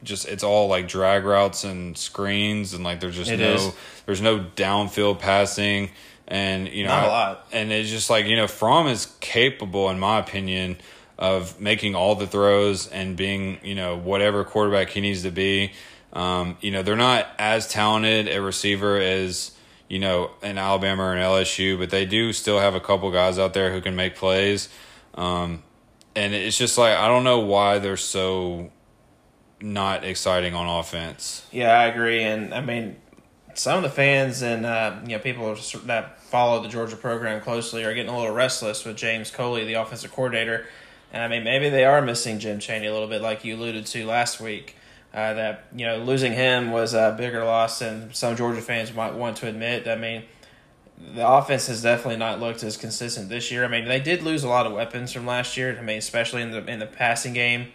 just it's all like drag routes and screens and like there's just It no is. there's no downfield passing and you know Not a I- lot. and it's just like you know Fromm is capable in my opinion of making all the throws and being you know whatever quarterback he needs to be um, you know they're not as talented a receiver as you know in Alabama or in LSU but they do still have a couple guys out there who can make plays um, and it's just like I don't know why they're so not exciting on offense. Yeah, I agree, and I mean, some of the fans and uh, you know people that follow the Georgia program closely are getting a little restless with James Coley, the offensive coordinator, and I mean maybe they are missing Jim Chaney a little bit, like you alluded to last week. Uh, that you know losing him was a bigger loss than some Georgia fans might want to admit. I mean, the offense has definitely not looked as consistent this year. I mean, they did lose a lot of weapons from last year. I mean, especially in the in the passing game.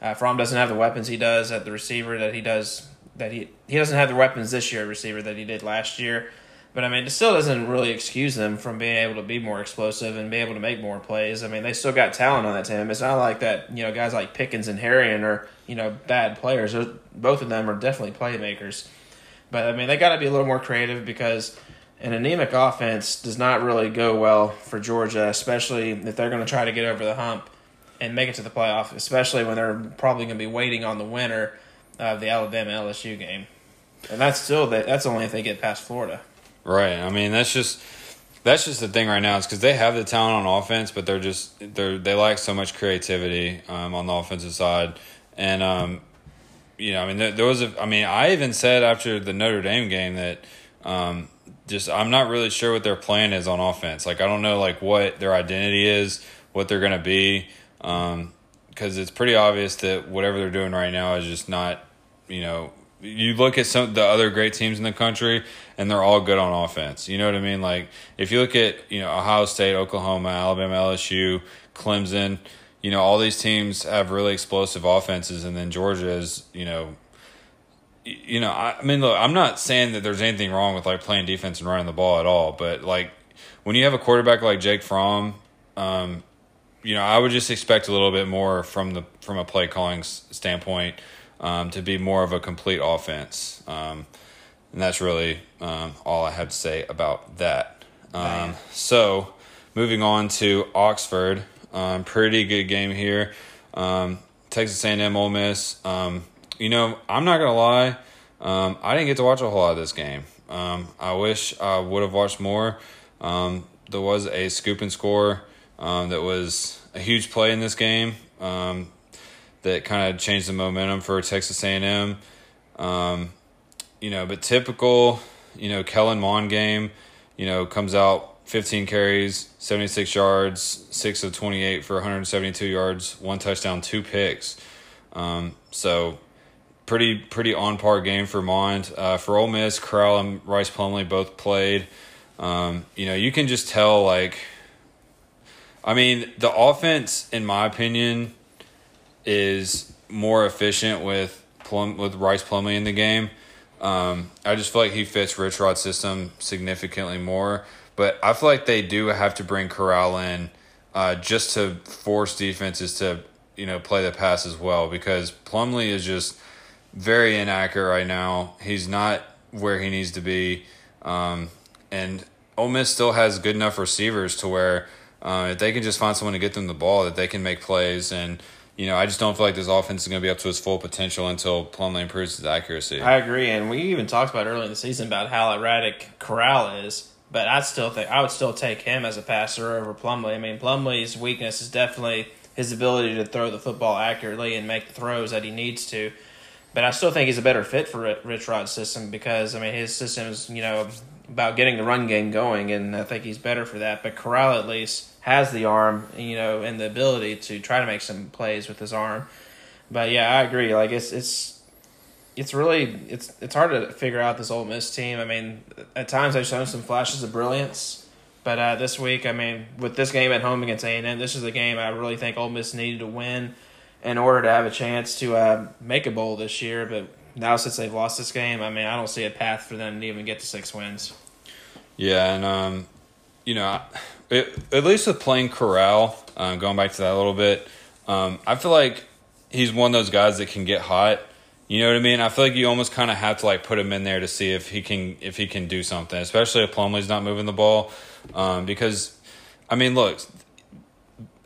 Uh, Fromm doesn't have the weapons he does at the receiver that he does that he he doesn't have the weapons this year receiver that he did last year. But I mean, it still doesn't really excuse them from being able to be more explosive and be able to make more plays. I mean, they still got talent on that team. It's not like that. You know, guys like Pickens and Herrien are you know bad players. Those- Both of them are definitely playmakers. But I mean, they got to be a little more creative because an anemic offense does not really go well for Georgia, especially if they're going to try to get over the hump and make it to the playoff, especially when they're probably going to be waiting on the winner of the Alabama LSU game. And that's still that that's only if they get past Florida. Right. I mean, that's just that's just the thing right now. Is because they have the talent on offense, but they're just they're they lack so much creativity um, on the offensive side, and um, you know, I mean, there, there was a. I mean, I even said after the Notre Dame game that um, just I'm not really sure what their plan is on offense. Like, I don't know like what their identity is, what they're going to be, because it's pretty obvious that whatever they're doing right now is just not, you know. You look at some the other great teams in the country, and they're all good on offense. You know what I mean? Like if you look at you know Ohio State, Oklahoma, Alabama, LSU, Clemson, you know all these teams have really explosive offenses, and then Georgia is you know you know, I, I mean, look, I'm not saying that there's anything wrong with like playing defense and running the ball at all, but like when you have a quarterback like Jake Fromm, um, you know, I would just expect a little bit more from the from a play calling s- standpoint um, to be more of a complete offense, um, and that's really um, all I have to say about that. Um, so, moving on to Oxford, um, pretty good game here. Um, Texas A&M, Ole Miss. Um, you know, I'm not gonna lie, um, I didn't get to watch a whole lot of this game. Um, I wish I would have watched more. Um, there was a scoop and score um, that was a huge play in this game um, that kind of changed the momentum for Texas A&M. Um, you know, but typical, you know, Kellen Mond game, you know, comes out 15 carries, 76 yards, 6 of 28 for 172 yards, one touchdown, two picks. Um, so pretty pretty on par game for Mond. Uh, for Ole Miss, Corral and Rhys Plumlee both played. Um, you know, you can just tell like. I mean, the offense, in my opinion, is more efficient with Plum with Rhys Plumlee in the game. Um, I just feel like he fits Rich Rod's system significantly more. But I feel like they do have to bring Corral in uh, just to force defenses to you know play the pass as well because Plumlee is just very inaccurate right now. He's not where he needs to be, um, and Ole Miss still has good enough receivers to where uh, if they can just find someone to get them the ball, that they can make plays and you know, I just don't feel like this offense is going to be up to its full potential until Plumlee improves his accuracy. I agree, and we even talked about early in the season about how erratic Corral is. But I still think I would still take him as a passer over Plumlee. I mean, Plumlee's weakness is definitely his ability to throw the football accurately and make the throws that he needs to. But I still think he's a better fit for Rich Rod's system because I mean his system is you know about getting the run game going, and I think he's better for that. But Corral at least has the arm, you know, and the ability to try to make some plays with his arm. But yeah, I agree. Like it's it's it's really it's it's hard to figure out this Ole Miss team. I mean, at times they've shown some flashes of brilliance, but uh, this week, I mean, with this game at home against A and M, this is a game I really think Ole Miss needed to win in order to have a chance to uh, make a bowl this year. But now since they've lost this game, I mean, I don't see a path for them to even get to six wins. Yeah, and um, you know, it, at least with playing Corral, um, going back to that a little bit, um, I feel like he's one of those guys that can get hot. You know what I mean? I feel like you almost kind of have to like put him in there to see if he can if he can do something, especially if Plumlee's not moving the ball. Um, because, I mean, look,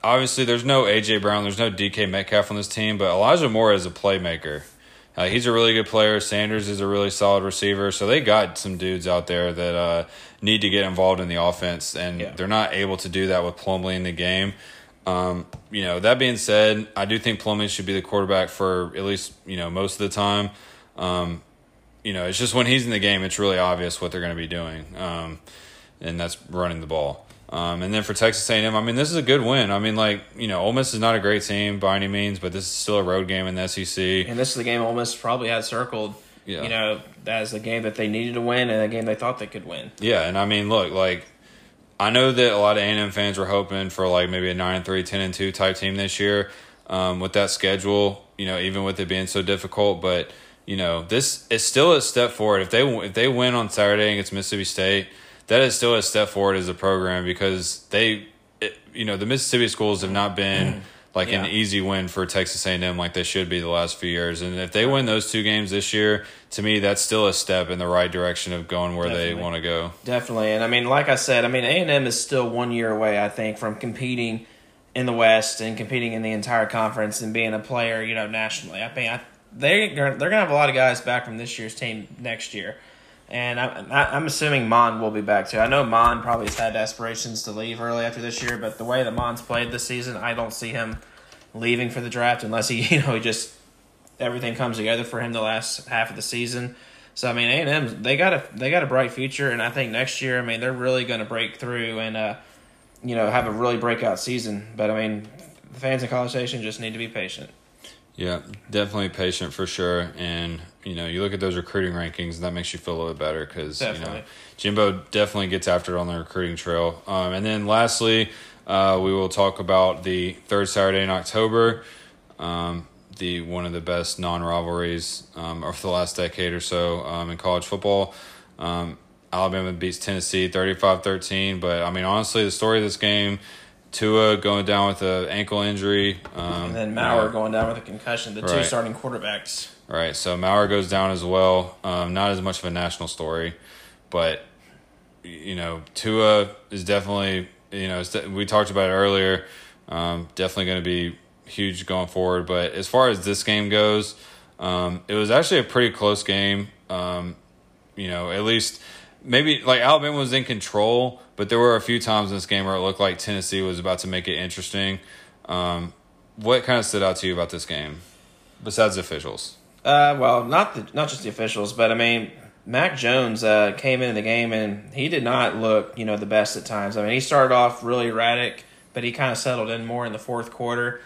obviously there's no AJ Brown, there's no DK Metcalf on this team, but Elijah Moore is a playmaker. Uh, he's a really good player. Sanders is a really solid receiver. So they got some dudes out there that uh, need to get involved in the offense, and yeah. they're not able to do that with Plumlee in the game. Um, you know, that being said, I do think Plumlee should be the quarterback for at least you know most of the time. Um, you know, it's just when he's in the game, it's really obvious what they're going to be doing, um, and that's running the ball. Um, and then for Texas A&M, I mean, this is a good win. I mean, like you know, Ole Miss is not a great team by any means, but this is still a road game in the SEC. And this is the game Ole Miss probably had circled. Yeah. You know, as the game that they needed to win and a game they thought they could win. Yeah, and I mean, look, like I know that a lot of A&M fans were hoping for like maybe a 9 and 3, 10 and 2 type team this year um, with that schedule, you know, even with it being so difficult, but you know, this is still a step forward. If they if they win on Saturday against Mississippi State, that is still a step forward as a program because they, it, you know, the Mississippi schools have not been [CLEARS THROAT] like yeah. an easy win for Texas A&M like they should be the last few years. And if they win those two games this year, to me, that's still a step in the right direction of going where Definitely. they want to go. Definitely, and I mean, like I said, I mean, A&M is still one year away, I think, from competing in the West and competing in the entire conference and being a player, you know, nationally. I mean, I, they they're gonna have a lot of guys back from this year's team next year. And I'm, I'm assuming Mond will be back too. I know Mond probably has had aspirations to leave early after this year, but the way that Mond's played this season, I don't see him leaving for the draft unless he, [LAUGHS] you know, he just everything comes together for him the last half of the season. So I mean, A and M they got a they got a bright future, and I think next year, I mean, they're really going to break through and uh, you know have a really breakout season. But I mean, the fans in College Station just need to be patient. Yeah, definitely patient for sure. And you know, you look at those recruiting rankings, and that makes you feel a little bit better because you know Jimbo definitely gets after it on the recruiting trail. Um, and then lastly, uh, we will talk about the third Saturday in October, um, the one of the best non rivalries um, of the last decade or so um, in college football. Um, Alabama beats Tennessee 35-13, but I mean honestly, the story of this game Tua going down with an ankle injury. Um, and then Maurer going down with a concussion. The right. two starting quarterbacks. Right. So Maurer goes down as well. Um, not as much of a national story, but you know Tua is definitely you know we talked about it earlier. Um, definitely going to be huge going forward. But as far as this game goes, um, it was actually a pretty close game. Um, you know, at least maybe like Alabama was in control, but there were a few times in this game where it looked like Tennessee was about to make it interesting. Um, what kind of stood out to you about this game, besides the officials? Uh, well, not the not just the officials, but I mean, Mac Jones uh, came into the game and he did not look, you know, the best at times. I mean, he started off really erratic, but he kind of settled in more in the fourth quarter.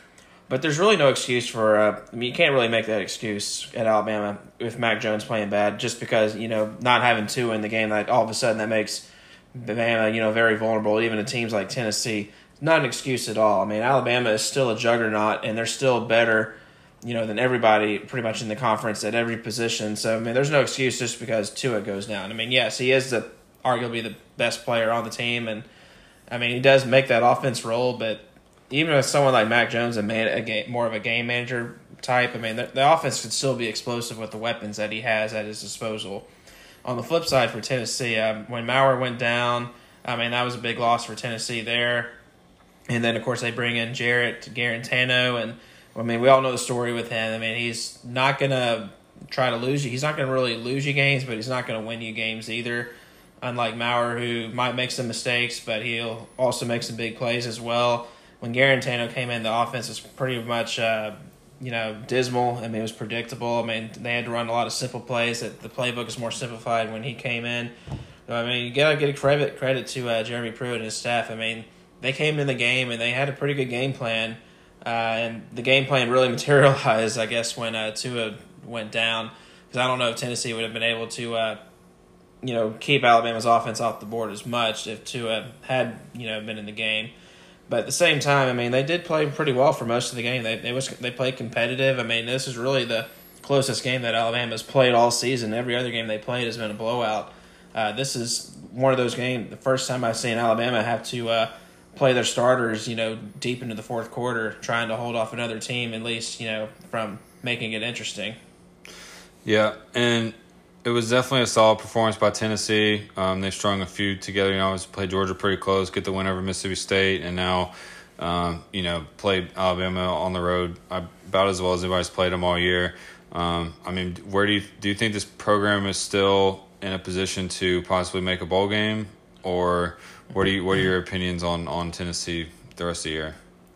But there's really no excuse for. Uh, I mean, you can't really make that excuse at Alabama with Mac Jones playing bad, just because you know not having two in the game. Like all of a sudden, that makes Bama you know very vulnerable, even to teams like Tennessee. Not an excuse at all. I mean, Alabama is still a juggernaut, and they're still better, you know, than everybody pretty much in the conference at every position. So I mean, there's no excuse just because Tua goes down. I mean, yes, he is the arguably the best player on the team, and I mean he does make that offense roll, but even with someone like Mac Jones, a man, a game, more of a game manager type, I mean, the, the offense could still be explosive with the weapons that he has at his disposal. On the flip side for Tennessee, um, when Maurer went down, I mean, that was a big loss for Tennessee there. And then, of course, they bring in Jarrett Guarantano, and I mean, we all know the story with him. I mean, he's not gonna try to lose you. He's not gonna really lose you games, but he's not gonna win you games either. Unlike Maurer, who might make some mistakes, but he'll also make some big plays as well when Guarantano came in, the offense was pretty much uh, you know dismal. I mean, it was predictable. I mean, they had to run a lot of simple plays. That the playbook is more simplified when he came in. I mean, you gotta get a credit credit to uh, Jeremy Pruitt and his staff. I mean, they came in the game and they had a pretty good game plan, uh, and the game plan really [LAUGHS] materialized. I guess when uh, Tua went down, because I don't know if Tennessee would have been able to. Uh, you know, keep Alabama's offense off the board as much if Tua had, you know, been in the game. But at the same time, I mean, they did play pretty well for most of the game. They they was they played competitive. I mean, this is really the closest game that Alabama's played all season. Every other game they played has been a blowout. Uh, this is one of those games. The first time I've seen Alabama have to uh, play their starters, you know, deep into the fourth quarter, trying to hold off another team at least, you know, from making it interesting. Yeah, and it was definitely a solid performance by Tennessee. Um, they strung a few together. You know, was play Georgia pretty close, get the win over Mississippi State, and now, um, you know, played Alabama on the road about as well as anybody's played them all year. Um, I mean, where do you do you think this program is still in a position to possibly make a bowl game, or what are you what are your opinions on on Tennessee the rest of the year?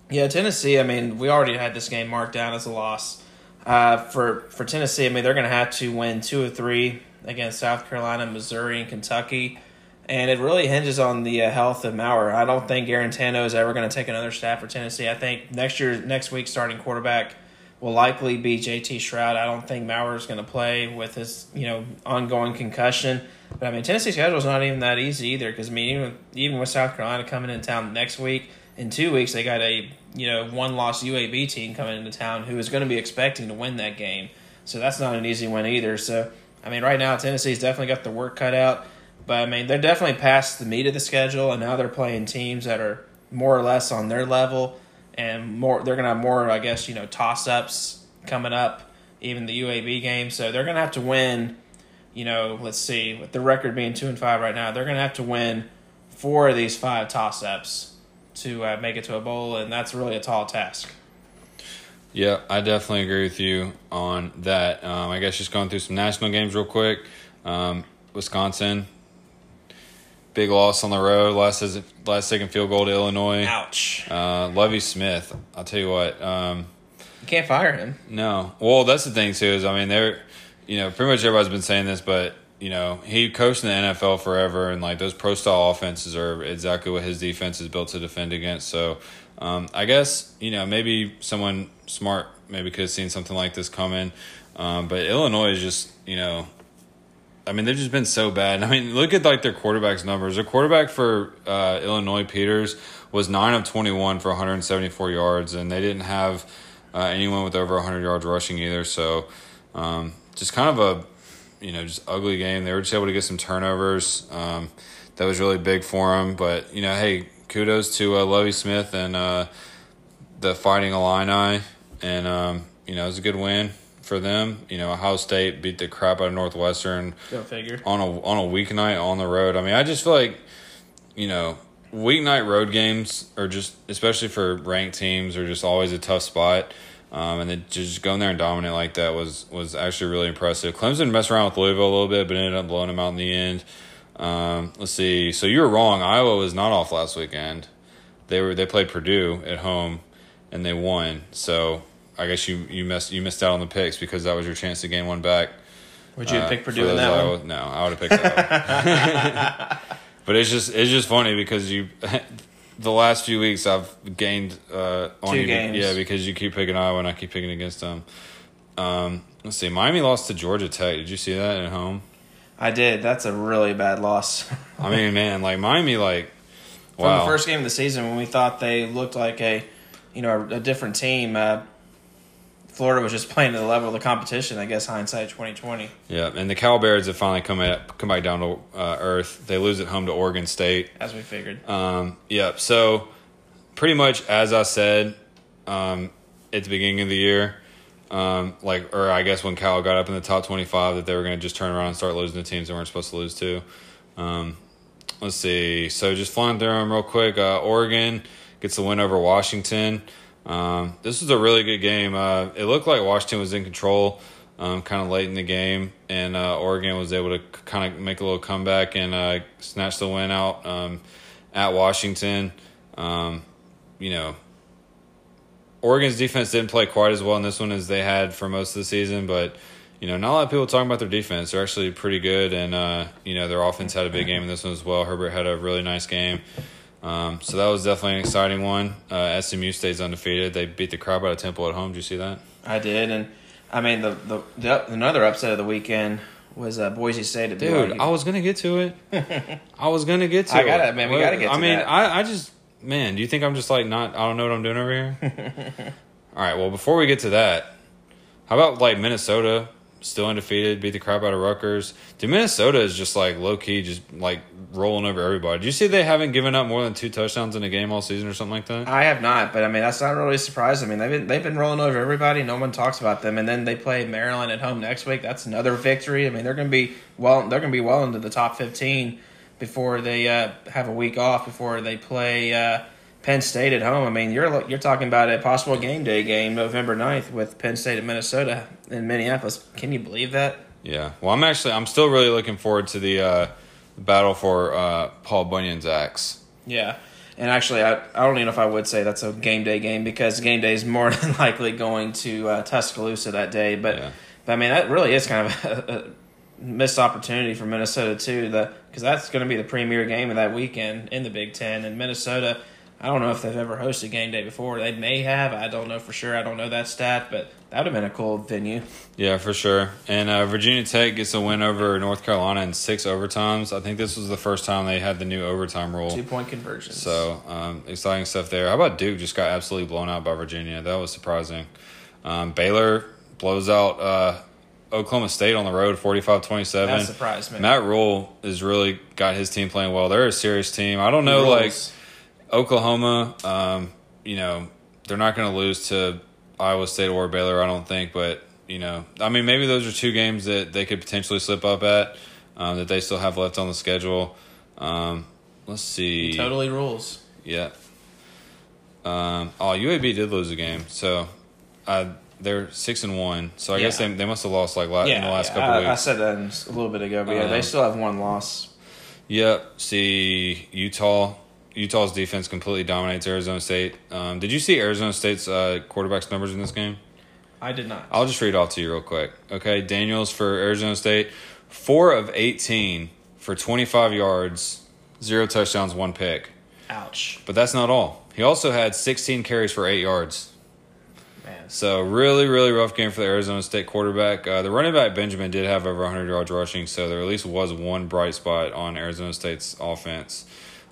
Yeah, Tennessee. I mean, we already had this game marked down as a loss. Uh, for for Tennessee, I mean they're going to have to win two or three against South Carolina, Missouri, and Kentucky, and it really hinges on the uh, health of Maurer. I don't think Guarantano is ever going to take another step for Tennessee. I think next year, next week, starting quarterback will likely be J.T. Shrout. I don't think Maurer is going to play with his you know ongoing concussion. But I mean Tennessee's schedule is not even that easy either because I mean even even with South Carolina coming in town next week in two weeks they got a you know one loss UAB team coming into town who is going to be expecting to win that game. So that's not an easy win either. So I mean, right now Tennessee's definitely got the work cut out, but I mean they're definitely past the meat of the schedule, and now they're playing teams that are more or less on their level, and more they're going to have more, I guess, you know, toss ups coming up, even the UAB game. So they're going to have to win. You know, let's see, with the record being two and five right now, they're going to have to win four of these five toss ups to uh, make it to a bowl, and that's really a tall task. Yeah, I definitely agree with you on that. Um, I guess just going through some national games real quick. Um, Wisconsin, big loss on the road. Last last second field goal to Illinois. Ouch. Uh, Lovie Smith. I'll tell you what. Um, you can't fire him. No. Well, that's the thing too. Is I mean, they're you know pretty much everybody's been saying this, but you know, he coached in the NFL forever, and like those pro style offenses are exactly what his defense is built to defend against. So, um, I guess you know maybe someone smart maybe could have seen something like this coming, um, but Illinois is just you know, I mean they've just been so bad. I mean look at like their quarterbacks numbers. Their quarterback for uh, Illinois Peters was nine of twenty one for one hundred seventy four yards, and they didn't have uh, anyone with over hundred yards rushing either. So, um, just kind of a you know, just ugly game. They were just able to get some turnovers. Um, that was really big for them. But you know, hey, kudos to uh, Lovie Smith and uh, the Fighting Illini, and um, you know, it was a good win for them. You know, Ohio State beat the crap out of Northwestern. Go figure. On a on a weeknight on the road. I mean, I just feel like, you know, weeknight road games are just, especially for ranked teams, are just always a tough spot. Um, and then just going there and dominate like that was was actually really impressive. Clemson messed around with Louisville a little bit, but ended up blowing them out in the end. Um, let's see. So you were wrong. Iowa was not off last weekend. They were they played Purdue at home, and they won. So I guess you you missed you missed out on the picks because that was your chance to gain one back. Would you have uh, picked Purdue in that Iowa, one? No, I would have picked that. [LAUGHS] [LAUGHS] but it's just it's just funny because you [LAUGHS] the last few weeks I've gained uh, on Two you. games. Yeah, because you keep picking Iowa and I keep picking against them. Um, let's see. Miami lost to Georgia Tech. Did you see that at home? I did. That's a really bad loss. I mean, [LAUGHS] man, like Miami, like From the first game of the season, when we thought they looked like a, you know, a, a different team, uh, Florida was just playing to the level of the competition. I guess hindsight twenty twenty. yeah, and the Cal Bears have finally come at, come back down to uh, earth. They lose at home to Oregon State. As we figured. Um, yep. So, pretty much as I said um, at the beginning of the year, um, like, or I guess when Cal got up in the top twenty-five, that they were going to just turn around and start losing to teams they weren't supposed to lose to. Um, let's see. So, just flying through them real quick. Uh, Oregon gets the win over Washington. Um, this was a really good game. Uh, it looked like Washington was in control. Um, kind of late in the game, and uh, Oregon was able to kind of make a little comeback and uh, snatch the win out um, at Washington. Um, you know, Oregon's defense didn't play quite as well in this one as they had for most of the season, but you know, not a lot of people talking about their defense. They're actually pretty good, and uh, you know, their offense had a big game in this one as well. Herbert had a really nice game. Um, so that was definitely an exciting one. Uh, SMU stays undefeated. They beat the crap out of Temple at home. Did you see that? I did, and I mean the the, the another upset of the weekend was uh, Boise State at Dude, BYU. I was gonna get to it. [LAUGHS] I was gonna get to I it. gotta- man, we gotta get I mean, that. I, I just, man, do you think I'm just like not? I don't know what I'm doing over here. [LAUGHS] All right. Well, before we get to that, how about like Minnesota still undefeated, beat the crap out of Rutgers? Dude, Minnesota is just like low key, just like rolling over everybody. Do you see they haven't given up more than two touchdowns in a game all season or something like that? I have not, but I mean that's not really surprising. I mean they've been they've been rolling over everybody. No one talks about them, and then they play Maryland at home next week. That's another victory. I mean they're going to be well. They're going to be well into the top fifteen before they uh, have a week off before they play uh, Penn State at home. I mean you're you're talking about a possible game day game November 9th with Penn State at Minnesota in Minneapolis. Can you believe that? Yeah. Well, I'm actually, I'm still really looking forward to the uh, battle for uh, Paul Bunyan's axe. Yeah. And actually, I, I don't even know if I would say that's a game day game because game day is more [LAUGHS] than likely going to uh, Tuscaloosa that day. But, Yeah. but I mean, that really is kind of [LAUGHS] a, a missed opportunity for Minnesota too. The because that's going to be the premier game of that weekend in the Big Ten. And Minnesota, I don't know if they've ever hosted game day before. They may have. I don't know for sure. I don't know that stat, but that would have been a cool venue. Yeah, for sure. And uh, Virginia Tech gets a win over North Carolina in six overtimes. I think this was the first time they had the new overtime rule. Two point conversions. So um, exciting stuff there. How about Duke just got absolutely blown out by Virginia? That was surprising. Um, Baylor blows out uh, Oklahoma State on the road 45-27. that surprised me. Matt Rhule has really got his team playing well. They're a serious team. I don't know, like Oklahoma, um, you know, they're not going to lose to Iowa State or Baylor, I don't think. But you know, I mean, maybe those are two games that they could potentially slip up at um, that they still have left on the schedule. Um, let's see. totally rules. Yeah. Um, oh, UAB did lose a game, so uh, they're six and one. So I guess they they must have lost like la- Yeah, in the last yeah, couple I, weeks. I said that a little bit ago, but yeah, they still have one loss. Yep. See, Utah. Utah's defense completely dominates Arizona State. Um, did you see Arizona State's uh, quarterback's numbers in this game? I did not. I'll just read off to you real quick. Okay, Daniels for Arizona State, four of eighteen for twenty-five yards, zero touchdowns, one pick. Ouch, But that's not all. He also had sixteen carries for eight yards. man. So really, really rough game for the Arizona State quarterback. Uh, the running back Benjamin did have over 100 yards rushing, so there at least was one bright spot on Arizona State's offense.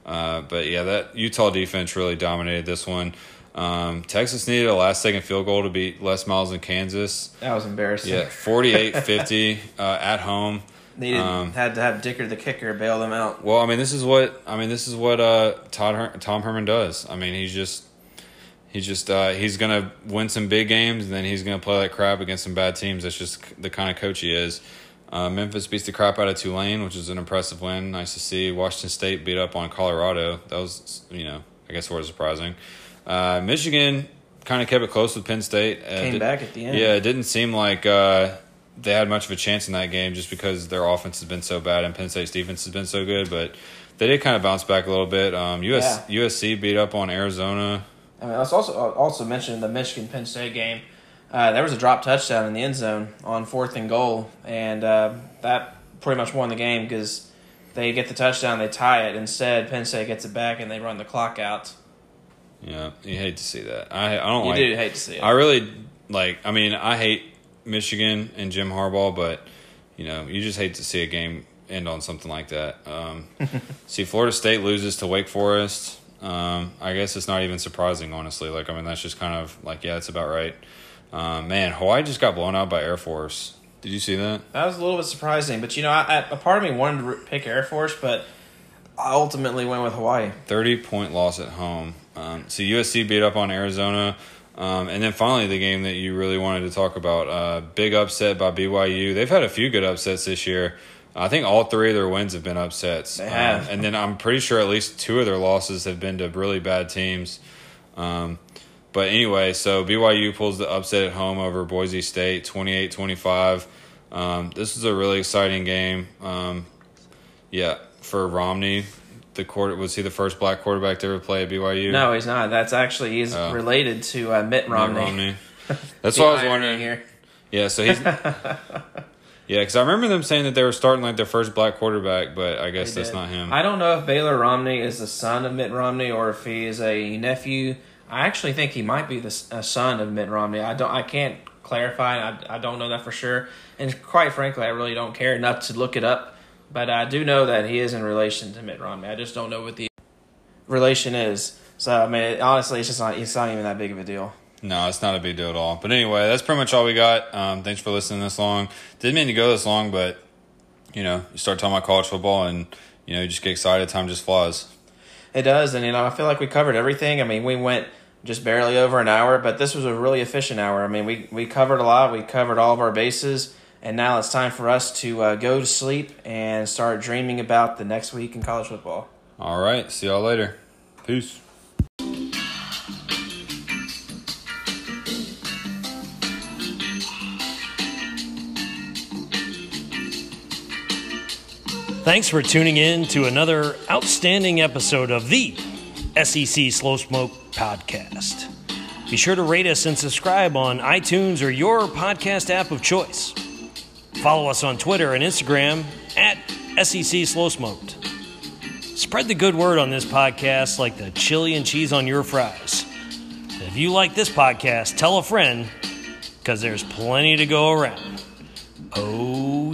Uh, but yeah, that Utah defense really dominated this one. Um, Texas needed a last second field goal to beat Les Miles in Kansas. That was embarrassing. Yeah, 48-50 [LAUGHS] uh, at home. Needed Um, had to have Dicker the kicker bail them out. Well, I mean, this is what I mean. This is what uh, Todd Her- Tom Herman does. I mean, he's just he's just uh, he's gonna win some big games, and then he's gonna play like crap against some bad teams. That's just the kind of coach he is. Uh, Memphis beats the crap out of Tulane, which is an impressive win. Nice to see. Washington State beat up on Colorado. That was you know I guess sort of surprising. Uh, Michigan kind of kept it close with Penn State. Uh, Came did- back at the end. Yeah, it didn't seem like uh, they had much of a chance in that game just because their offense has been so bad and Penn State's defense has been so good. But they did kind of bounce back a little bit. Um, US, USC beat up on Arizona. I mean, let's also also mention the Michigan Penn State game. Uh, there was a drop touchdown in the end zone on fourth and goal, and uh, that pretty much won the game because they get the touchdown, they tie it. Instead, Penn State gets it back and they run the clock out. Yeah, you hate to see that. I I don't You like. do hate to see it. I really like. I mean, I hate Michigan and Jim Harbaugh, but you know, you just hate to see a game end on something like that. Um, [LAUGHS] see, Florida State loses to Wake Forest. Um, I guess it's not even surprising, honestly. Like, I mean, that's just kind of like, yeah, it's about right. Um, man, Hawaii just got blown out by Air Force. Did you see that? That was a little bit surprising, but you know, I, I, a part of me wanted to pick Air Force, but I ultimately went with Hawaii. 30 point loss at home. Um, so USC beat up on Arizona. Um, and then finally, the game that you really wanted to talk about uh, big upset by BYU. They've had a few good upsets this year. I think all three of their wins have been upsets. They have. Um, and then I'm pretty sure at least two of their losses have been to really bad teams. Um, but anyway, so BYU pulls the upset at home over Boise State 28 25. Um, this is a really exciting game. Um, yeah, for Romney. The quarter was he the first black quarterback to ever play at BYU? No, he's not. That's actually he's Oh. related to uh, Mitt Mitt Romney. Romney. [LAUGHS] That's what I was wondering. here. Yeah, so he's. [LAUGHS] yeah, because I remember them saying that they were starting like their first black quarterback, but I guess They that's did. not him. I don't know if Baylor Romney is the son of Mitt Romney or if he is a nephew. I actually think he might be the son of Mitt Romney. I don't. I can't clarify. I, I don't know that for sure. And quite frankly, I really don't care enough to look it up. But I do know that he is in relation to Mitt Romney. I just don't know what the relation is. So I mean, honestly, it's just not. It's not even that big of a deal. No, it's not a big deal at all. But anyway, that's pretty much all we got. Um, thanks for listening this long. Didn't mean to go this long, but you know, you start talking about college football, and you know, you just get excited. Time just flies. It does, and you know, I feel like we covered everything. I mean, we went just barely over an hour, but this was a really efficient hour. I mean, we we covered a lot. We covered all of our bases, and now it's time for us to uh, go to sleep and start dreaming about the next week in college football. All right, see y'all later. Peace. Thanks for tuning in to another outstanding episode of the SEC Slow Smoke Podcast. Be sure to rate us and subscribe on iTunes or your podcast app of choice. Follow us on Twitter and Instagram at SEC Slow Smoked. Spread the good word on this podcast like the chili and cheese on your fries. If you like this podcast, tell a friend because there's plenty to go around. Oh,